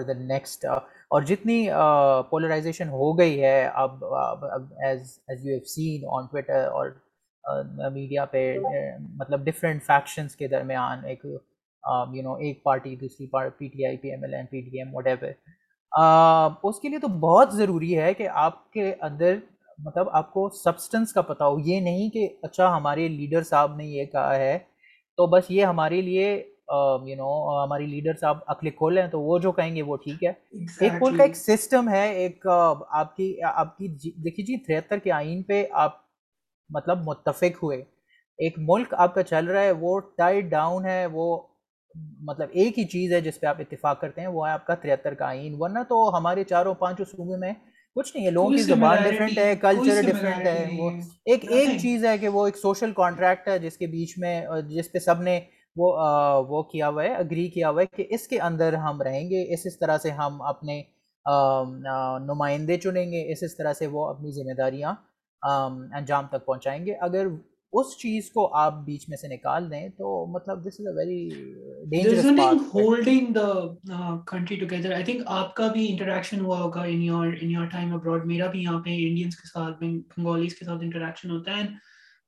دا اور جتنی پولرائزیشن ہو گئی ہے اب ایز ایز سین ٹویٹر اور میڈیا پہ مطلب ڈفرینٹ فیکشن کے درمیان ایک یو نو ایک پارٹی دوسری P T I P M L P T M whatever ever اس کے لیے تو بہت ضروری ہے کہ آپ کے اندر مطلب آپ کو سبسٹنس کا پتہ ہو یہ نہیں کہ اچھا ہمارے لیڈر صاحب نے یہ کہا ہے تو بس یہ ہمارے لیے یو نو ہماری لیڈر صاحب اکلے کھول ہیں تو وہ جو کہیں گے وہ ٹھیک ہے ایک ملک ایک سسٹم ہے ایک آپ کی آپ کی جی، دیکھیے جی تھریتر کے آئین پہ آپ مطلب متفق ہوئے ایک ملک آپ کا چل رہا ہے وہ ٹائٹ ڈاؤن ہے وہ مطلب ایک ہی چیز ہے جس پہ آپ اتفاق کرتے ہیں وہ ہے آپ کا تریہتر کا آئین ورنہ تو ہمارے چاروں پانچوں صوبے میں کچھ نہیں ہے لوگوں کی زبان ڈفرینٹ ڈفرینٹ ہے ہے ہے کلچر وہ ایک ایک چیز کہ وہ ایک سوشل کانٹریکٹ ہے جس کے بیچ میں جس پہ سب نے وہ وہ کیا ہوا ہے اگری کیا ہوا ہے کہ اس کے اندر ہم رہیں گے اس اس طرح سے ہم اپنے نمائندے چنیں گے اس اس طرح سے وہ اپنی ذمہ داریاں انجام تک پہنچائیں گے اگر اس چیز کو آپ بیچ میں سے نکال دیں تو مطلب this is a very dangerous part holding the country together I think آپ کا بھی انٹریکشن ہوا ہوگا in your in your time abroad میرا بھی یہاں پہ انڈینز کے ساتھ بنگالیز کے ساتھ انٹریکشن ہوتا ہے and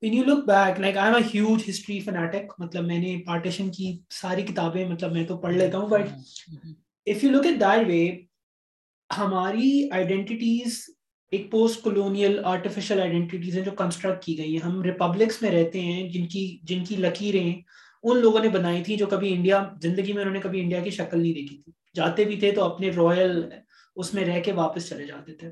when you look back like I am a huge history fanatic مطلب میں نے پارٹیشن کی ساری کتابیں مطلب میں تو پڑھ لیتا ہوں but if you look at that way ہماری آئیڈینٹیز ایک پوسٹ کلونیل آرٹیفیشل آئیڈینٹیز ہیں جو کنسٹرکٹ کی گئی ہیں ہم ریپبلکس میں رہتے ہیں جن کی جن کی لکیریں ان لوگوں نے بنائی تھی جو کبھی انڈیا زندگی میں انہوں نے کبھی انڈیا کی شکل نہیں دیکھی تھی جاتے بھی تھے تو اپنے رائل اس میں رہ کے واپس چلے جاتے تھے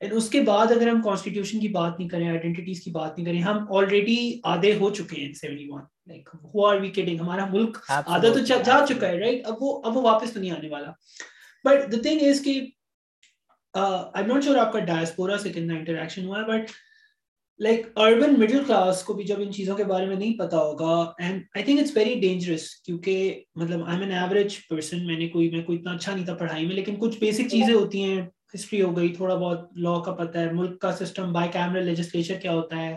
اینڈ اس کے بعد اگر ہم کانسٹیٹیوشن کی بات نہیں کریں آئیڈینٹیز کی بات نہیں کریں ہم آلریڈی آدھے ہو چکے ہیں seventy one like who are we kidding ہمارا ملک آدھا تو جا چکا ہے رائٹ اب وہ اب وہ واپس تو نہیں آنے والا بٹ دا تھنگ از کہ آئی نوٹ شیور آپ کا ڈائسپورا سے کتنا انٹریکشن ہوا ہے but like urban middle class کو بھی جب ان چیزوں کے بارے میں نہیں پتا ہوگا and I think it's very dangerous کیونکہ مطلب I am an average person میں نے کوئی میں کوئی اتنا اچھا نہیں تھا پڑھائی میں لیکن کچھ بیسک چیزیں ہوتی ہیں ہسٹری ہو گئی تھوڑا بہت لا کا پتا ہے ملک کا سسٹم بائی کیمرل لیجسلیچر کیا ہوتا ہے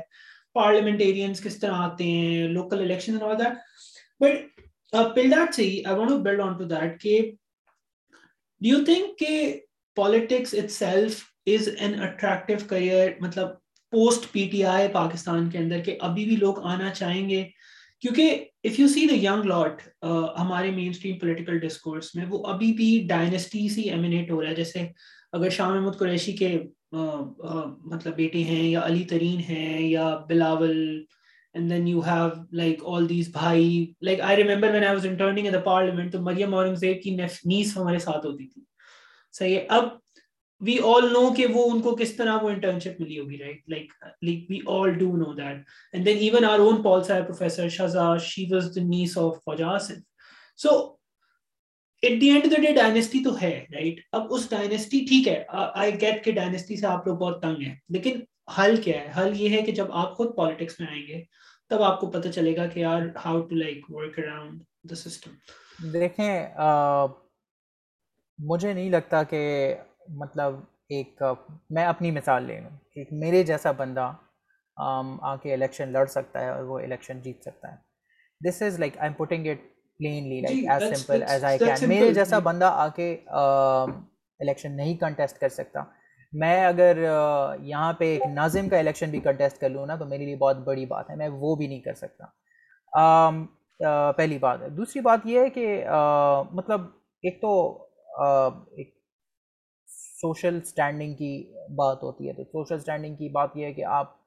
پارلیمنٹیرینس کس طرح آتے ہیں لوکل الیکشن بٹ پل سے ہی I want to build on to that کہ ڈو یو تھنک کہ politics itself is an attractive career مطلب post P T I Pakistan کے اندر کہ ابھی بھی لوگ آنا چاہیں گے کیونکہ اف یو سی دا یگ لاٹ ہمارے مین اسٹریم پولیٹیکل ڈسکورس میں وہ ابھی بھی ڈائنیسٹی سے ایمینیٹ ہو رہا ہے جیسے اگر شاہ محمود قریشی کے مطلب بیٹے ہیں یا علی ترین ہیں یا Bilawal and then you have like all these بھائی like I remember when I was in the parliament تو مریم اورنگزیب کی نیس ہمارے ساتھ ہوتی تھی صحیح ہے اب وی آل نو کہ وہ ان کو کس طرح وہ انٹرنشپ ملی ہوگی right like like we all do know that and then even our own پالسا professor Shaza she was the niece of فوجا Asif so at the end of the day dynasty تو ہے رائٹ اب اس dynasty ٹھیک ہے I get کہ dynasty سے آپ لوگ بہت تنگ ہیں لیکن حل کیا ہے حل یہ ہے کہ جب آپ خود پالیٹکس میں آئیں گے تب آپ کو پتہ چلے گا کہ یار how to like work around the system دیکھیں مجھے نہیں لگتا کہ مطلب ایک میں اپنی مثال لے لوں کہ میرے جیسا بندہ آ کے الیکشن لڑ سکتا ہے اور وہ الیکشن جیت سکتا ہے this is like I'm putting it plainly like as simple as I can میرے جیسا جی۔ بندہ آ کے الیکشن نہیں کنٹیسٹ کر سکتا میں اگر یہاں پہ ایک ناظم کا الیکشن بھی کنٹیسٹ کر لوں نا تو میرے لیے بہت بڑی بات ہے میں وہ بھی نہیں کر سکتا پہلی بات ہے دوسری بات یہ ہے کہ مطلب ایک تو ایک سوشل اسٹینڈنگ کی بات ہوتی ہے تو سوشل اسٹینڈنگ کی بات یہ ہے کہ آپ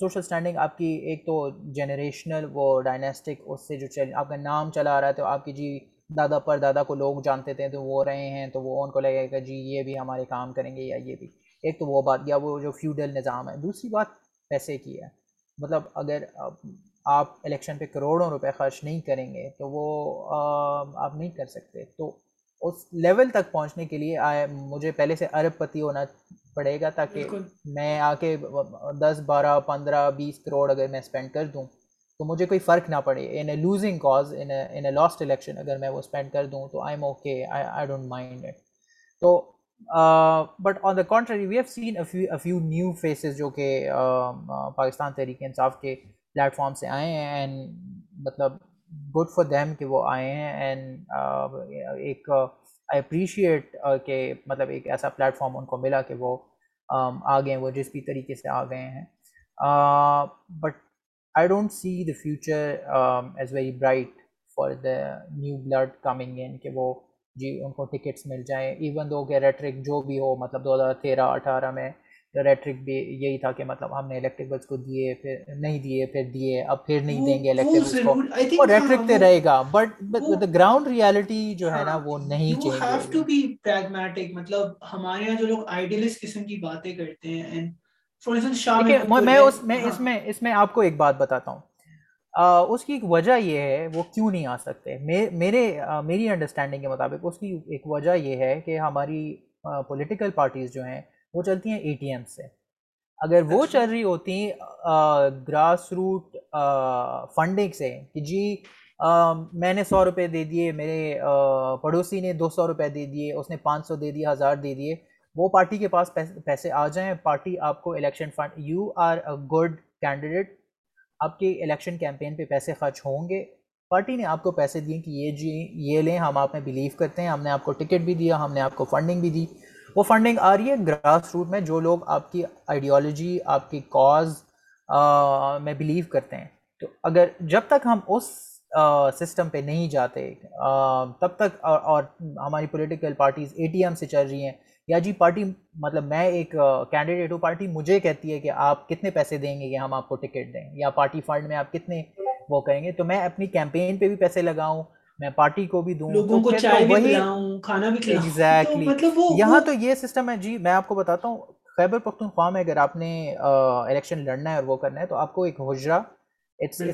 سوشل اسٹینڈنگ آپ کی ایک تو جنریشنل وہ ڈائنیسٹک اس سے جو چل آپ کا نام چلا آ رہا ہے تو آپ کی جی دادا پر دادا کو لوگ جانتے تھے تو وہ رہے ہیں تو وہ ان کو لگے گا کہ جی یہ بھی ہمارے کام کریں گے یا یہ بھی ایک تو وہ بات یا وہ جو فیوڈل نظام ہے دوسری بات پیسے کی ہے مطلب اگر آپ الیکشن پہ کروڑوں روپے خرچ نہیں کریں گے تو وہ آپ نہیں کر سکتے تو اس لیول تک پہنچنے کے لیے مجھے پہلے سے ارب پتی ہونا پڑے گا تاکہ میں آ کے دس بارہ پندرہ بیس کروڑ اگر میں اسپینڈ کر دوں تو مجھے کوئی فرق نہ پڑے in a losing cause in a last election اگر میں وہ اسپینڈ کر دوں تو I'm okay I don't mind it تو but on the country we have seen few new faces جو کہ پاکستان تحریک انصاف کے پلیٹ فارم سے آئے ہیں اینڈ مطلب گڈ فار دیم کہ وہ آئے ہیں اینڈ uh, ایک آئی uh, اپریشیٹ uh, کہ مطلب ایک ایسا فارم ان کو ملا کہ وہ um, آ گئے وہ جس بھی طریقے سے آ گئے ہیں but I don't see the future as very bright for the new blood coming in کہ وہ جی ان کو ٹکٹس مل جائیں ایون دو کہ ریٹرک جو بھی ہو مطلب دو ہزار تیرہ اٹھارہ میں ریٹرک بھی یہی تھا کہ مطلب ہم نے الیکٹرک بلس کو دیے پھر نہیں دیے پھر دیے اب پھر نہیں دیں گے الیکٹرک بلس کو ہاں، وہ ریٹرک تے رہے گا بٹ دا گراؤنڈ ریالٹی جو ہے ہاں، نا وہ نہیں چینج ہوگی ہیو ٹو بی پریگمیٹک مطلب ہمارے ہاں جو لوگ آئیڈیلسٹ قسم کی باتیں کرتے ہیں اینڈ میں اس میں اس ہاں۔ میں اس میں آپ کو ایک بات بتاتا ہوں اس کی ایک وجہ یہ ہے وہ کیوں نہیں آ سکتے میرے میری انڈرسٹینڈنگ کے مطابق اس کی ایک وجہ یہ ہے کہ ہماری پولیٹیکل پارٹیز جو ہیں وہ چلتی ہیں اے ٹی ایم سے اگر وہ اچھا۔ چل رہی ہوتی گراس روٹ فنڈنگ سے کہ جی میں نے سو روپے دے دیے میرے پڑوسی نے دو سو روپے دے دیے اس نے پانچ سو دے دیے ہزار دے دیے وہ پارٹی کے پاس پیسے آ جائیں پارٹی آپ کو election fund you are a good candidate آپ کے الیکشن کیمپین پہ پیسے خرچ ہوں گے پارٹی نے آپ کو پیسے دیے کہ یہ جی یہ لیں ہم آپ میں بلیو کرتے ہیں ہم نے آپ کو ٹکٹ بھی دیا ہم نے آپ کو فنڈنگ بھی دی وہ فنڈنگ آ رہی ہے گراس روٹ میں جو لوگ آپ کی آئیڈیالوجی آپ کی کاز میں بلیو کرتے ہیں تو اگر جب تک ہم اس سسٹم پہ نہیں جاتے تب تک اور ہماری political parties A T M سے چل رہی ہیں یا جی پارٹی مطلب میں ایک کینڈیڈیٹ ہوں پارٹی مجھے کہتی ہے کہ آپ کتنے پیسے دیں گے یا ہم آپ کو ٹکٹ دیں یا پارٹی فنڈ میں آپ کتنے وہ کہیں گے تو میں اپنی کیمپین پہ بھی پیسے لگاؤں میں پارٹی کو بھی دوں لوگوں کو چائے بھی بھی کھانا کھلاؤں مطلب یہاں تو یہ سسٹم ہے جی میں آپ کو بتاتا ہوں خیبر پختونخوا میں اگر آپ نے الیکشن لڑنا ہے اور وہ کرنا ہے تو آپ کو ایک حجرہ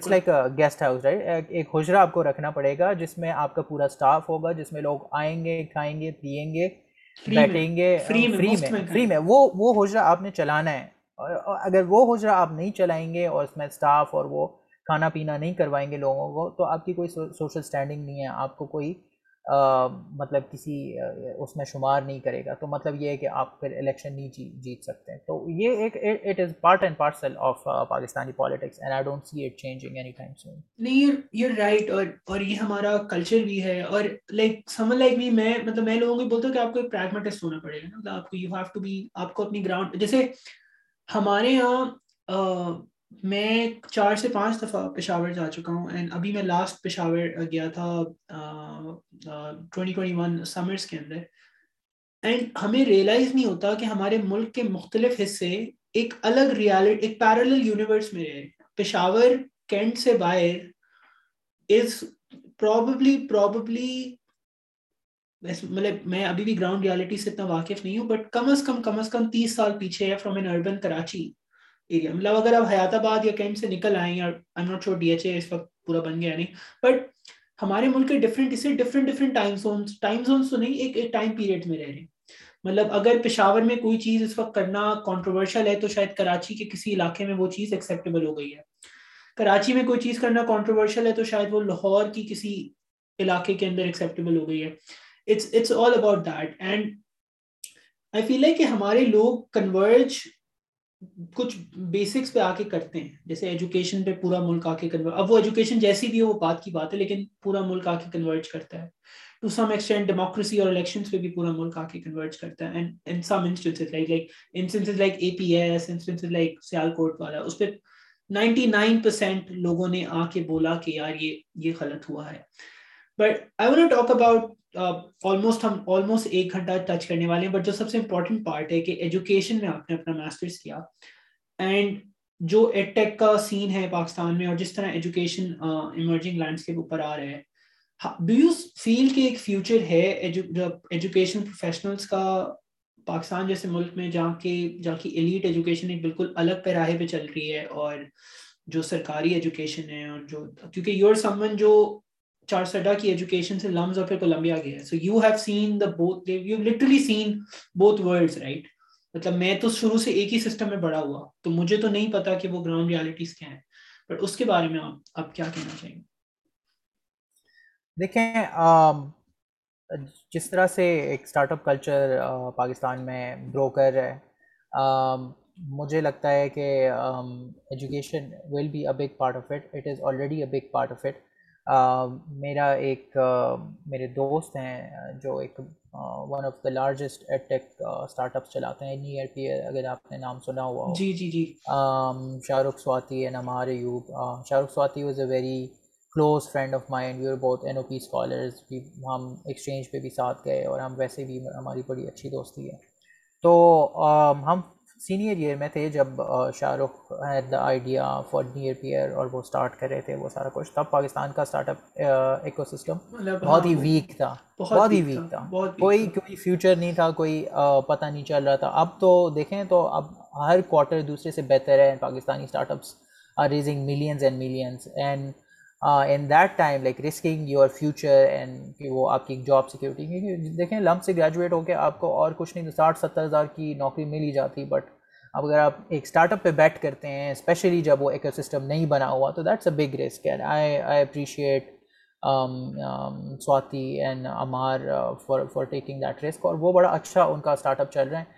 لائک گیسٹ ہاؤس ایک حجرہ آپ کو رکھنا پڑے گا جس میں آپ کا پورا اسٹاف ہوگا جس میں لوگ آئیں گے کھائیں گے پیئیں گے بیٹھیں گے فری میں وہ حجرہ آپ نے چلانا ہے اگر وہ حجرہ آپ نہیں چلائیں گے اور اس میں اسٹاف اور وہ کھانا پینا نہیں کروائیں گے لوگوں کو تو آپ کی کوئی سوشل سٹینڈنگ نہیں ہے آپ کو کوئی مطلب کسی اس میں شمار نہیں کرے گا تو مطلب یہ ہے کہ آپ پھر الیکشن نہیں جی-، جیت سکتے ہیں تو یہ ایک it is part and parcel of Pakistani politics and I don't see it changing any time soon نہیں یو رائٹ اور اور یہ ہمارا کلچر بھی ہے اور لائک سم لائک بھی میں مطلب میں لوگوں کو بولتا ہوں کہ آپ کو ایک پریگمیٹسٹ ہونا پڑے گا نا مطلب آپ کو یو ہیو ٹو بی آپ کو اپنی گراؤنڈ جیسے ہمارے یہاں میں چار سے پانچ دفعہ پشاور جا چکا ہوں اینڈ ابھی میں لاسٹ پشاور گیا تھا ٹوئنٹی ٹوئنٹی ون سمرس کے اندر اینڈ ہمیں ریئلائز نہیں ہوتا کہ ہمارے ملک کے مختلف حصے ایک الگ ریالٹی ایک پیرل یونیورس میں پشاور کینٹ سے باہر از پرابلی پرابلی مطلب میں ابھی بھی گراؤنڈ ریالٹی سے اتنا واقف نہیں ہوں بٹ کم از کم کم از کم تیس سال پیچھے ہے from an urban Karachi area مطلب اگر آپ حیات آباد یا کیمپ سے نکل آئیں یا I not D H A اس وقت پورا بن گیا نہیں بٹ ہمارے ملک کے ڈفرینٹ ڈفرینٹ ڈفرینٹ اسے ٹائم زونس ٹائم زونس تو نہیں ایک ایک ٹائم پیریڈ میں رہ رہے ہیں مطلب اگر پشاور میں کوئی چیز اس وقت کرنا کانٹروورشل ہے تو شاید کراچی کے کسی علاقے میں وہ چیز ایکسیپٹیبل ہو گئی ہے کراچی میں کوئی چیز کرنا کانٹروورشل ہے تو شاید وہ لاہور کی کسی علاقے کے اندر ایکسیپٹیبل ہو گئی ہے it's it's all about that and I feel ہے کہ ہمارے لوگ کنورج کچھ بیسکس پہ آ کے کرتے ہیں جیسے ایجوکیشن پہ پورا ملک آ کے کنورٹ اب وہ ایجوکیشن جیسی بھی ہے وہ بات کی بات ہے لیکن پورا ملک آ کے کنورٹ کرتا ہے ٹو سم ایکسٹینٹ ڈیموکریسی اور الیکشن پہ بھی پورا ملک آ کے کنورٹ کرتا ہے اس پہ نائنٹی نائن پرسینٹ لوگوں نے آ کے بولا کہ یار یہ یہ غلط ہوا ہے but I won't talk about almost ہم آلموسٹ ایک گھنٹہ ٹچ کرنے والے ہیں بٹ جو سب سے امپورٹنٹ پارٹ ہے کہ ایجوکیشن میں آپ نے اپنا ماسٹرس کیا اینڈ جو ٹیک کا سین ہے پاکستان میں اور جس طرح ایجوکیشن ایمرجنگ لینڈسکیپ اوپر آ رہے ہیں ایک فیوچر ہے ایجوکیشن پروفیشنلس کا پاکستان جیسے ملک میں جہاں کے جہاں کی ایلیٹ ایجوکیشن ایک بالکل الگ پیراہے پہ چل رہی ہے اور جو سرکاری ایجوکیشن ہے اور جو کیونکہ یور سمن جو چارسڈا کی ایجوکیشن سے لمز اور پھر کولمبیا گیا ہے میں تو شروع سے ایک ہی سسٹم میں بڑا ہوا تو مجھے تو نہیں پتا کہ وہ گراؤنڈ ریالٹیز کیا ہیں بٹ اس کے بارے میں اب کیا کہنا چاہیں گے دیکھیں جس طرح سے ایک اسٹارٹ اپ کلچر پاکستان میں بروکر ہے مجھے لگتا ہے کہ education will be a big part of it it is already میرا ایک میرے دوست ہیں جو ایک one of the largest ed tech start up چلاتے ہیں نی پی اگر آپ نے نام سنا ہوا جی جی جی Shahrukh Swati and are you Shahrukh Swati was a very close friend of my and you بہت این او پی اسکالرز بھی ہم ایکسچینج پہ بھی ساتھ گئے اور ہم ویسے بھی ہماری بڑی اچھی دوستی ہے تو ہم سینئر ایئر میں تھے جب Shahrukh the idea for near peer اور وہ اسٹارٹ کر رہے تھے وہ سارا کچھ تب پاکستان کا اسٹارٹ اپ ایکو سسٹم بہت ہی ہاں، ویک تھا بہت ہی ویک تھا کوئی کوئی فیوچر نہیں تھا کوئی پتہ نہیں چل رہا تھا اب تو دیکھیں تو اب ہر کوارٹر دوسرے سے بہتر ہے Pakistani start ups are raising millions and millions and in that time like risking your future and وہ آپ کی ایک جاب سیکیورٹی کیونکہ دیکھیں لمب سے گریجویٹ ہو کے آپ کو اور کچھ نہیں ساٹھ ستر ہزار کی نوکری مل ہی جاتی بٹ اب اگر آپ ایک اسٹارٹ اپ پہ بیٹ کرتے ہیں اسپیشلی جب وہ ایک سسٹم نہیں بنا ہوا تو that's a big risk and I I appreciate Swati and Umar for for taking that risk اور وہ بڑا اچھا ان کا اسٹارٹ اپ چل رہے ہیں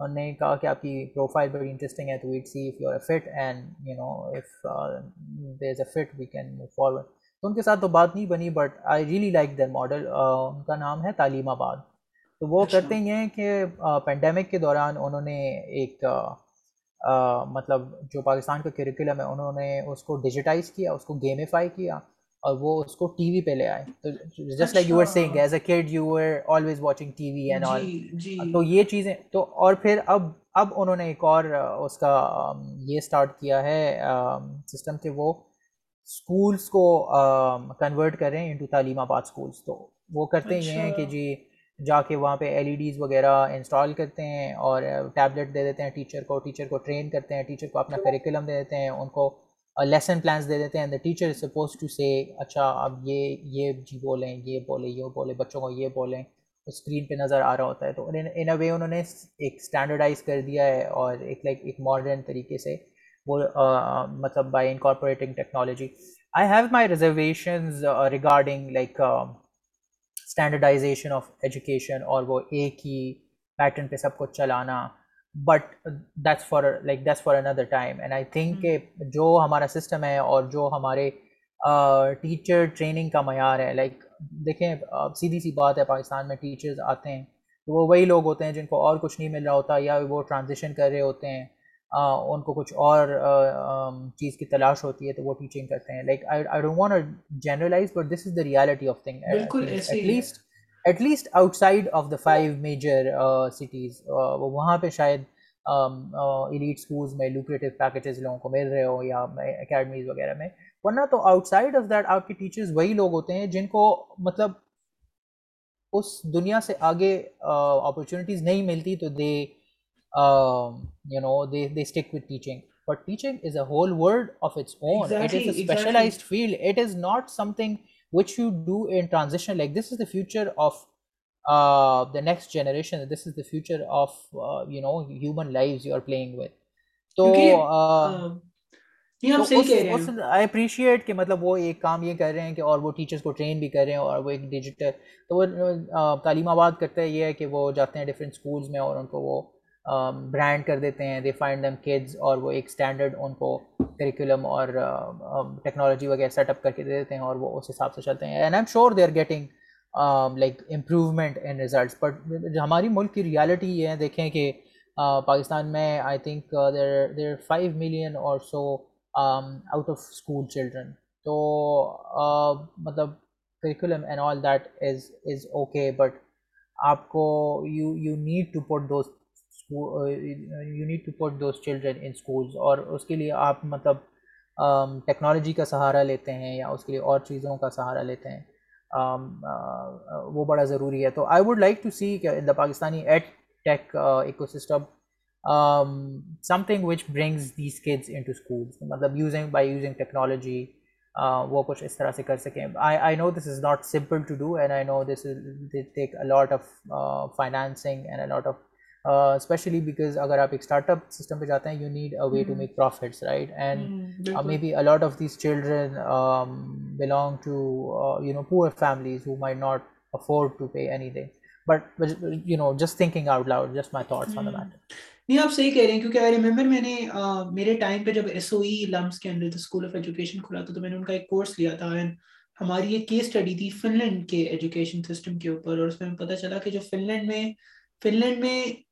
انہوں نے کہا کہ آپ کی پروفائل بڑی انٹرسٹنگ ہے تو see if you fit and you know if they a fit we can move forward تو ان کے ساتھ تو بات نہیں بنی but I really like their model ان کا نام ہے تعلیم آباد تو وہ اچھا۔ کرتے ہی ہیں کہ پینڈیمک uh, کے دوران انہوں نے ایک uh, uh, مطلب جو پاکستان کا کریکولم ہے انہوں نے اس کو ڈیجیٹائز کیا اس کو گیمیفائی کیا اور وہ اس کو ٹی وی پہ لے آئے تو just like you are saying as a kid you are always watching TV and جی، آل جی۔ تو یہ چیزیں تو اور پھر اب اب انہوں نے ایک اور اس کا یہ اسٹارٹ کیا ہے سسٹم کہ وہ اسکولس کو کنورٹ کریں انٹو تعلیم آباد اسکولس تو وہ کرتے ہی یہ ہیں کہ اچھا۔ جی جا کے وہاں پہ ایل ای ڈیز وغیرہ انسٹال کرتے ہیں اور ٹیبلیٹ دے دیتے ہیں ٹیچر کو ٹیچر کو ٹرین کرتے ہیں ٹیچر کو اپنا کریکولم دے دیتے ہیں ان کو لیسن پلانس دے دیتے ہیں دا ٹیچر سپوز ٹو سے اچھا اب یہ یہ جی بولیں یہ بولیں یہ بولیں بچوں کو یہ بولیں اسکرین پہ نظر آ رہا ہوتا ہے تو ان اے وے انہوں نے ایک اسٹینڈرڈائز کر دیا ہے اور ایک لائک ایک ماڈرن طریقے سے وہ مطلب by incorporating technology I have my reservations regarding like standardisation of education اور وہ ایک ہی پیٹرن پہ سب کو چلانا but that's far like that's far another time and I think کہ جو ہمارا سسٹم ہے اور جو ہمارے ٹیچر ٹریننگ کا معیار ہے لائک دیکھیں سیدھی سی بات ہے پاکستان میں ٹیچرز آتے ہیں تو وہ وہی لوگ ہوتے ہیں جن کو اور کچھ نہیں مل رہا ہوتا یا وہ ٹرانزیشن کر رہے ہوتے ہیں ان کو کچھ اور چیز کی تلاش ہوتی ہے تو وہ ٹیچنگ کرتے ہیں like I don't want generalize but this is the reality of thing at least at least outside of the five major cities وہاں پہ شاید ایلیٹ um, اسکولز uh, میں لوکریٹو پیکیجز لوگوں کو مل رہے ہو یا اکیڈمیز وغیرہ میں ورنہ تو آؤٹ سائڈ آف دیٹ آپ کے ٹیچرز وہی لوگ ہوتے ہیں جن کو مطلب اس دنیا سے آگے اپرچونیٹیز uh, نہیں ملتی تو they you know they they stick with teaching but teaching is a whole world of its own it is a specialised field it is not something what you do an transaction like a of the next generation وہ ایک کام یہ کر رہے ہیں کہ اور وہ teachers کو ٹرین بھی کر رہے ہیں اور وہ ایک ڈیجیٹل تو وہ تعلیم آباد کرتا یہ ہے کہ وہ جاتے ہیں ڈفرینٹ اسکولس میں اور ان کو وہ برانڈ کر دیتے ہیں دے فائنڈ دیم کڈز اور وہ ایک اسٹینڈرڈ ان کو کریکولم اور ٹیکنالوجی وغیرہ سیٹ اپ کر کے دے دیتے ہیں اور وہ اس حساب سے چلتے ہیں and I'm sure they are getting like improvement in results but ہماری ملک کی ریالٹی یہ ہے دیکھیں کہ پاکستان میں I think there there five million or so out of school children تو مطلب curriculum and all that is is okay but آپ کو you you need to put those you need to put those children in schools اور اس کے لیے آپ مطلب ٹیکنالوجی کا سہارا لیتے ہیں یا اس کے لیے اور چیزوں کا سہارا لیتے ہیں وہ بڑا ضروری ہے تو I would like to see کہ Pakistani ed tech ecosystem something which brings in to schools مطلب یوزنگ بائی یوزنگ ٹیکنالوجی وہ کچھ اس طرح سے کر سکیں I I I know know this this is not simple to do and take a lot of financing and a lot of especially uh, because اگر آپ ایک اسٹارٹ اپ سسٹم پہ جاتے ہیں you need a way to make profits right and maybe a lot of these children belong to you know poor families who might not afford to pay anything but you know just thinking out loud just my thoughts on the matter نہیں آپ صحیح کہہ رہے ہیں کیونکہ I remember میں نے میرے ٹائم پہ جب ایس او ای لمس کے اندر اسکول آف ایجوکیشن کھلا تھا تو میں نے ان کا ایک کورس لیا تھا اینڈ ہماری ایک کیس اسٹڈی تھی فن لینڈ کے ایجوکیشن سسٹم کے اوپر اور اس میں پتہ چلا کہ جو فن لینڈ میں فن لینڈ میں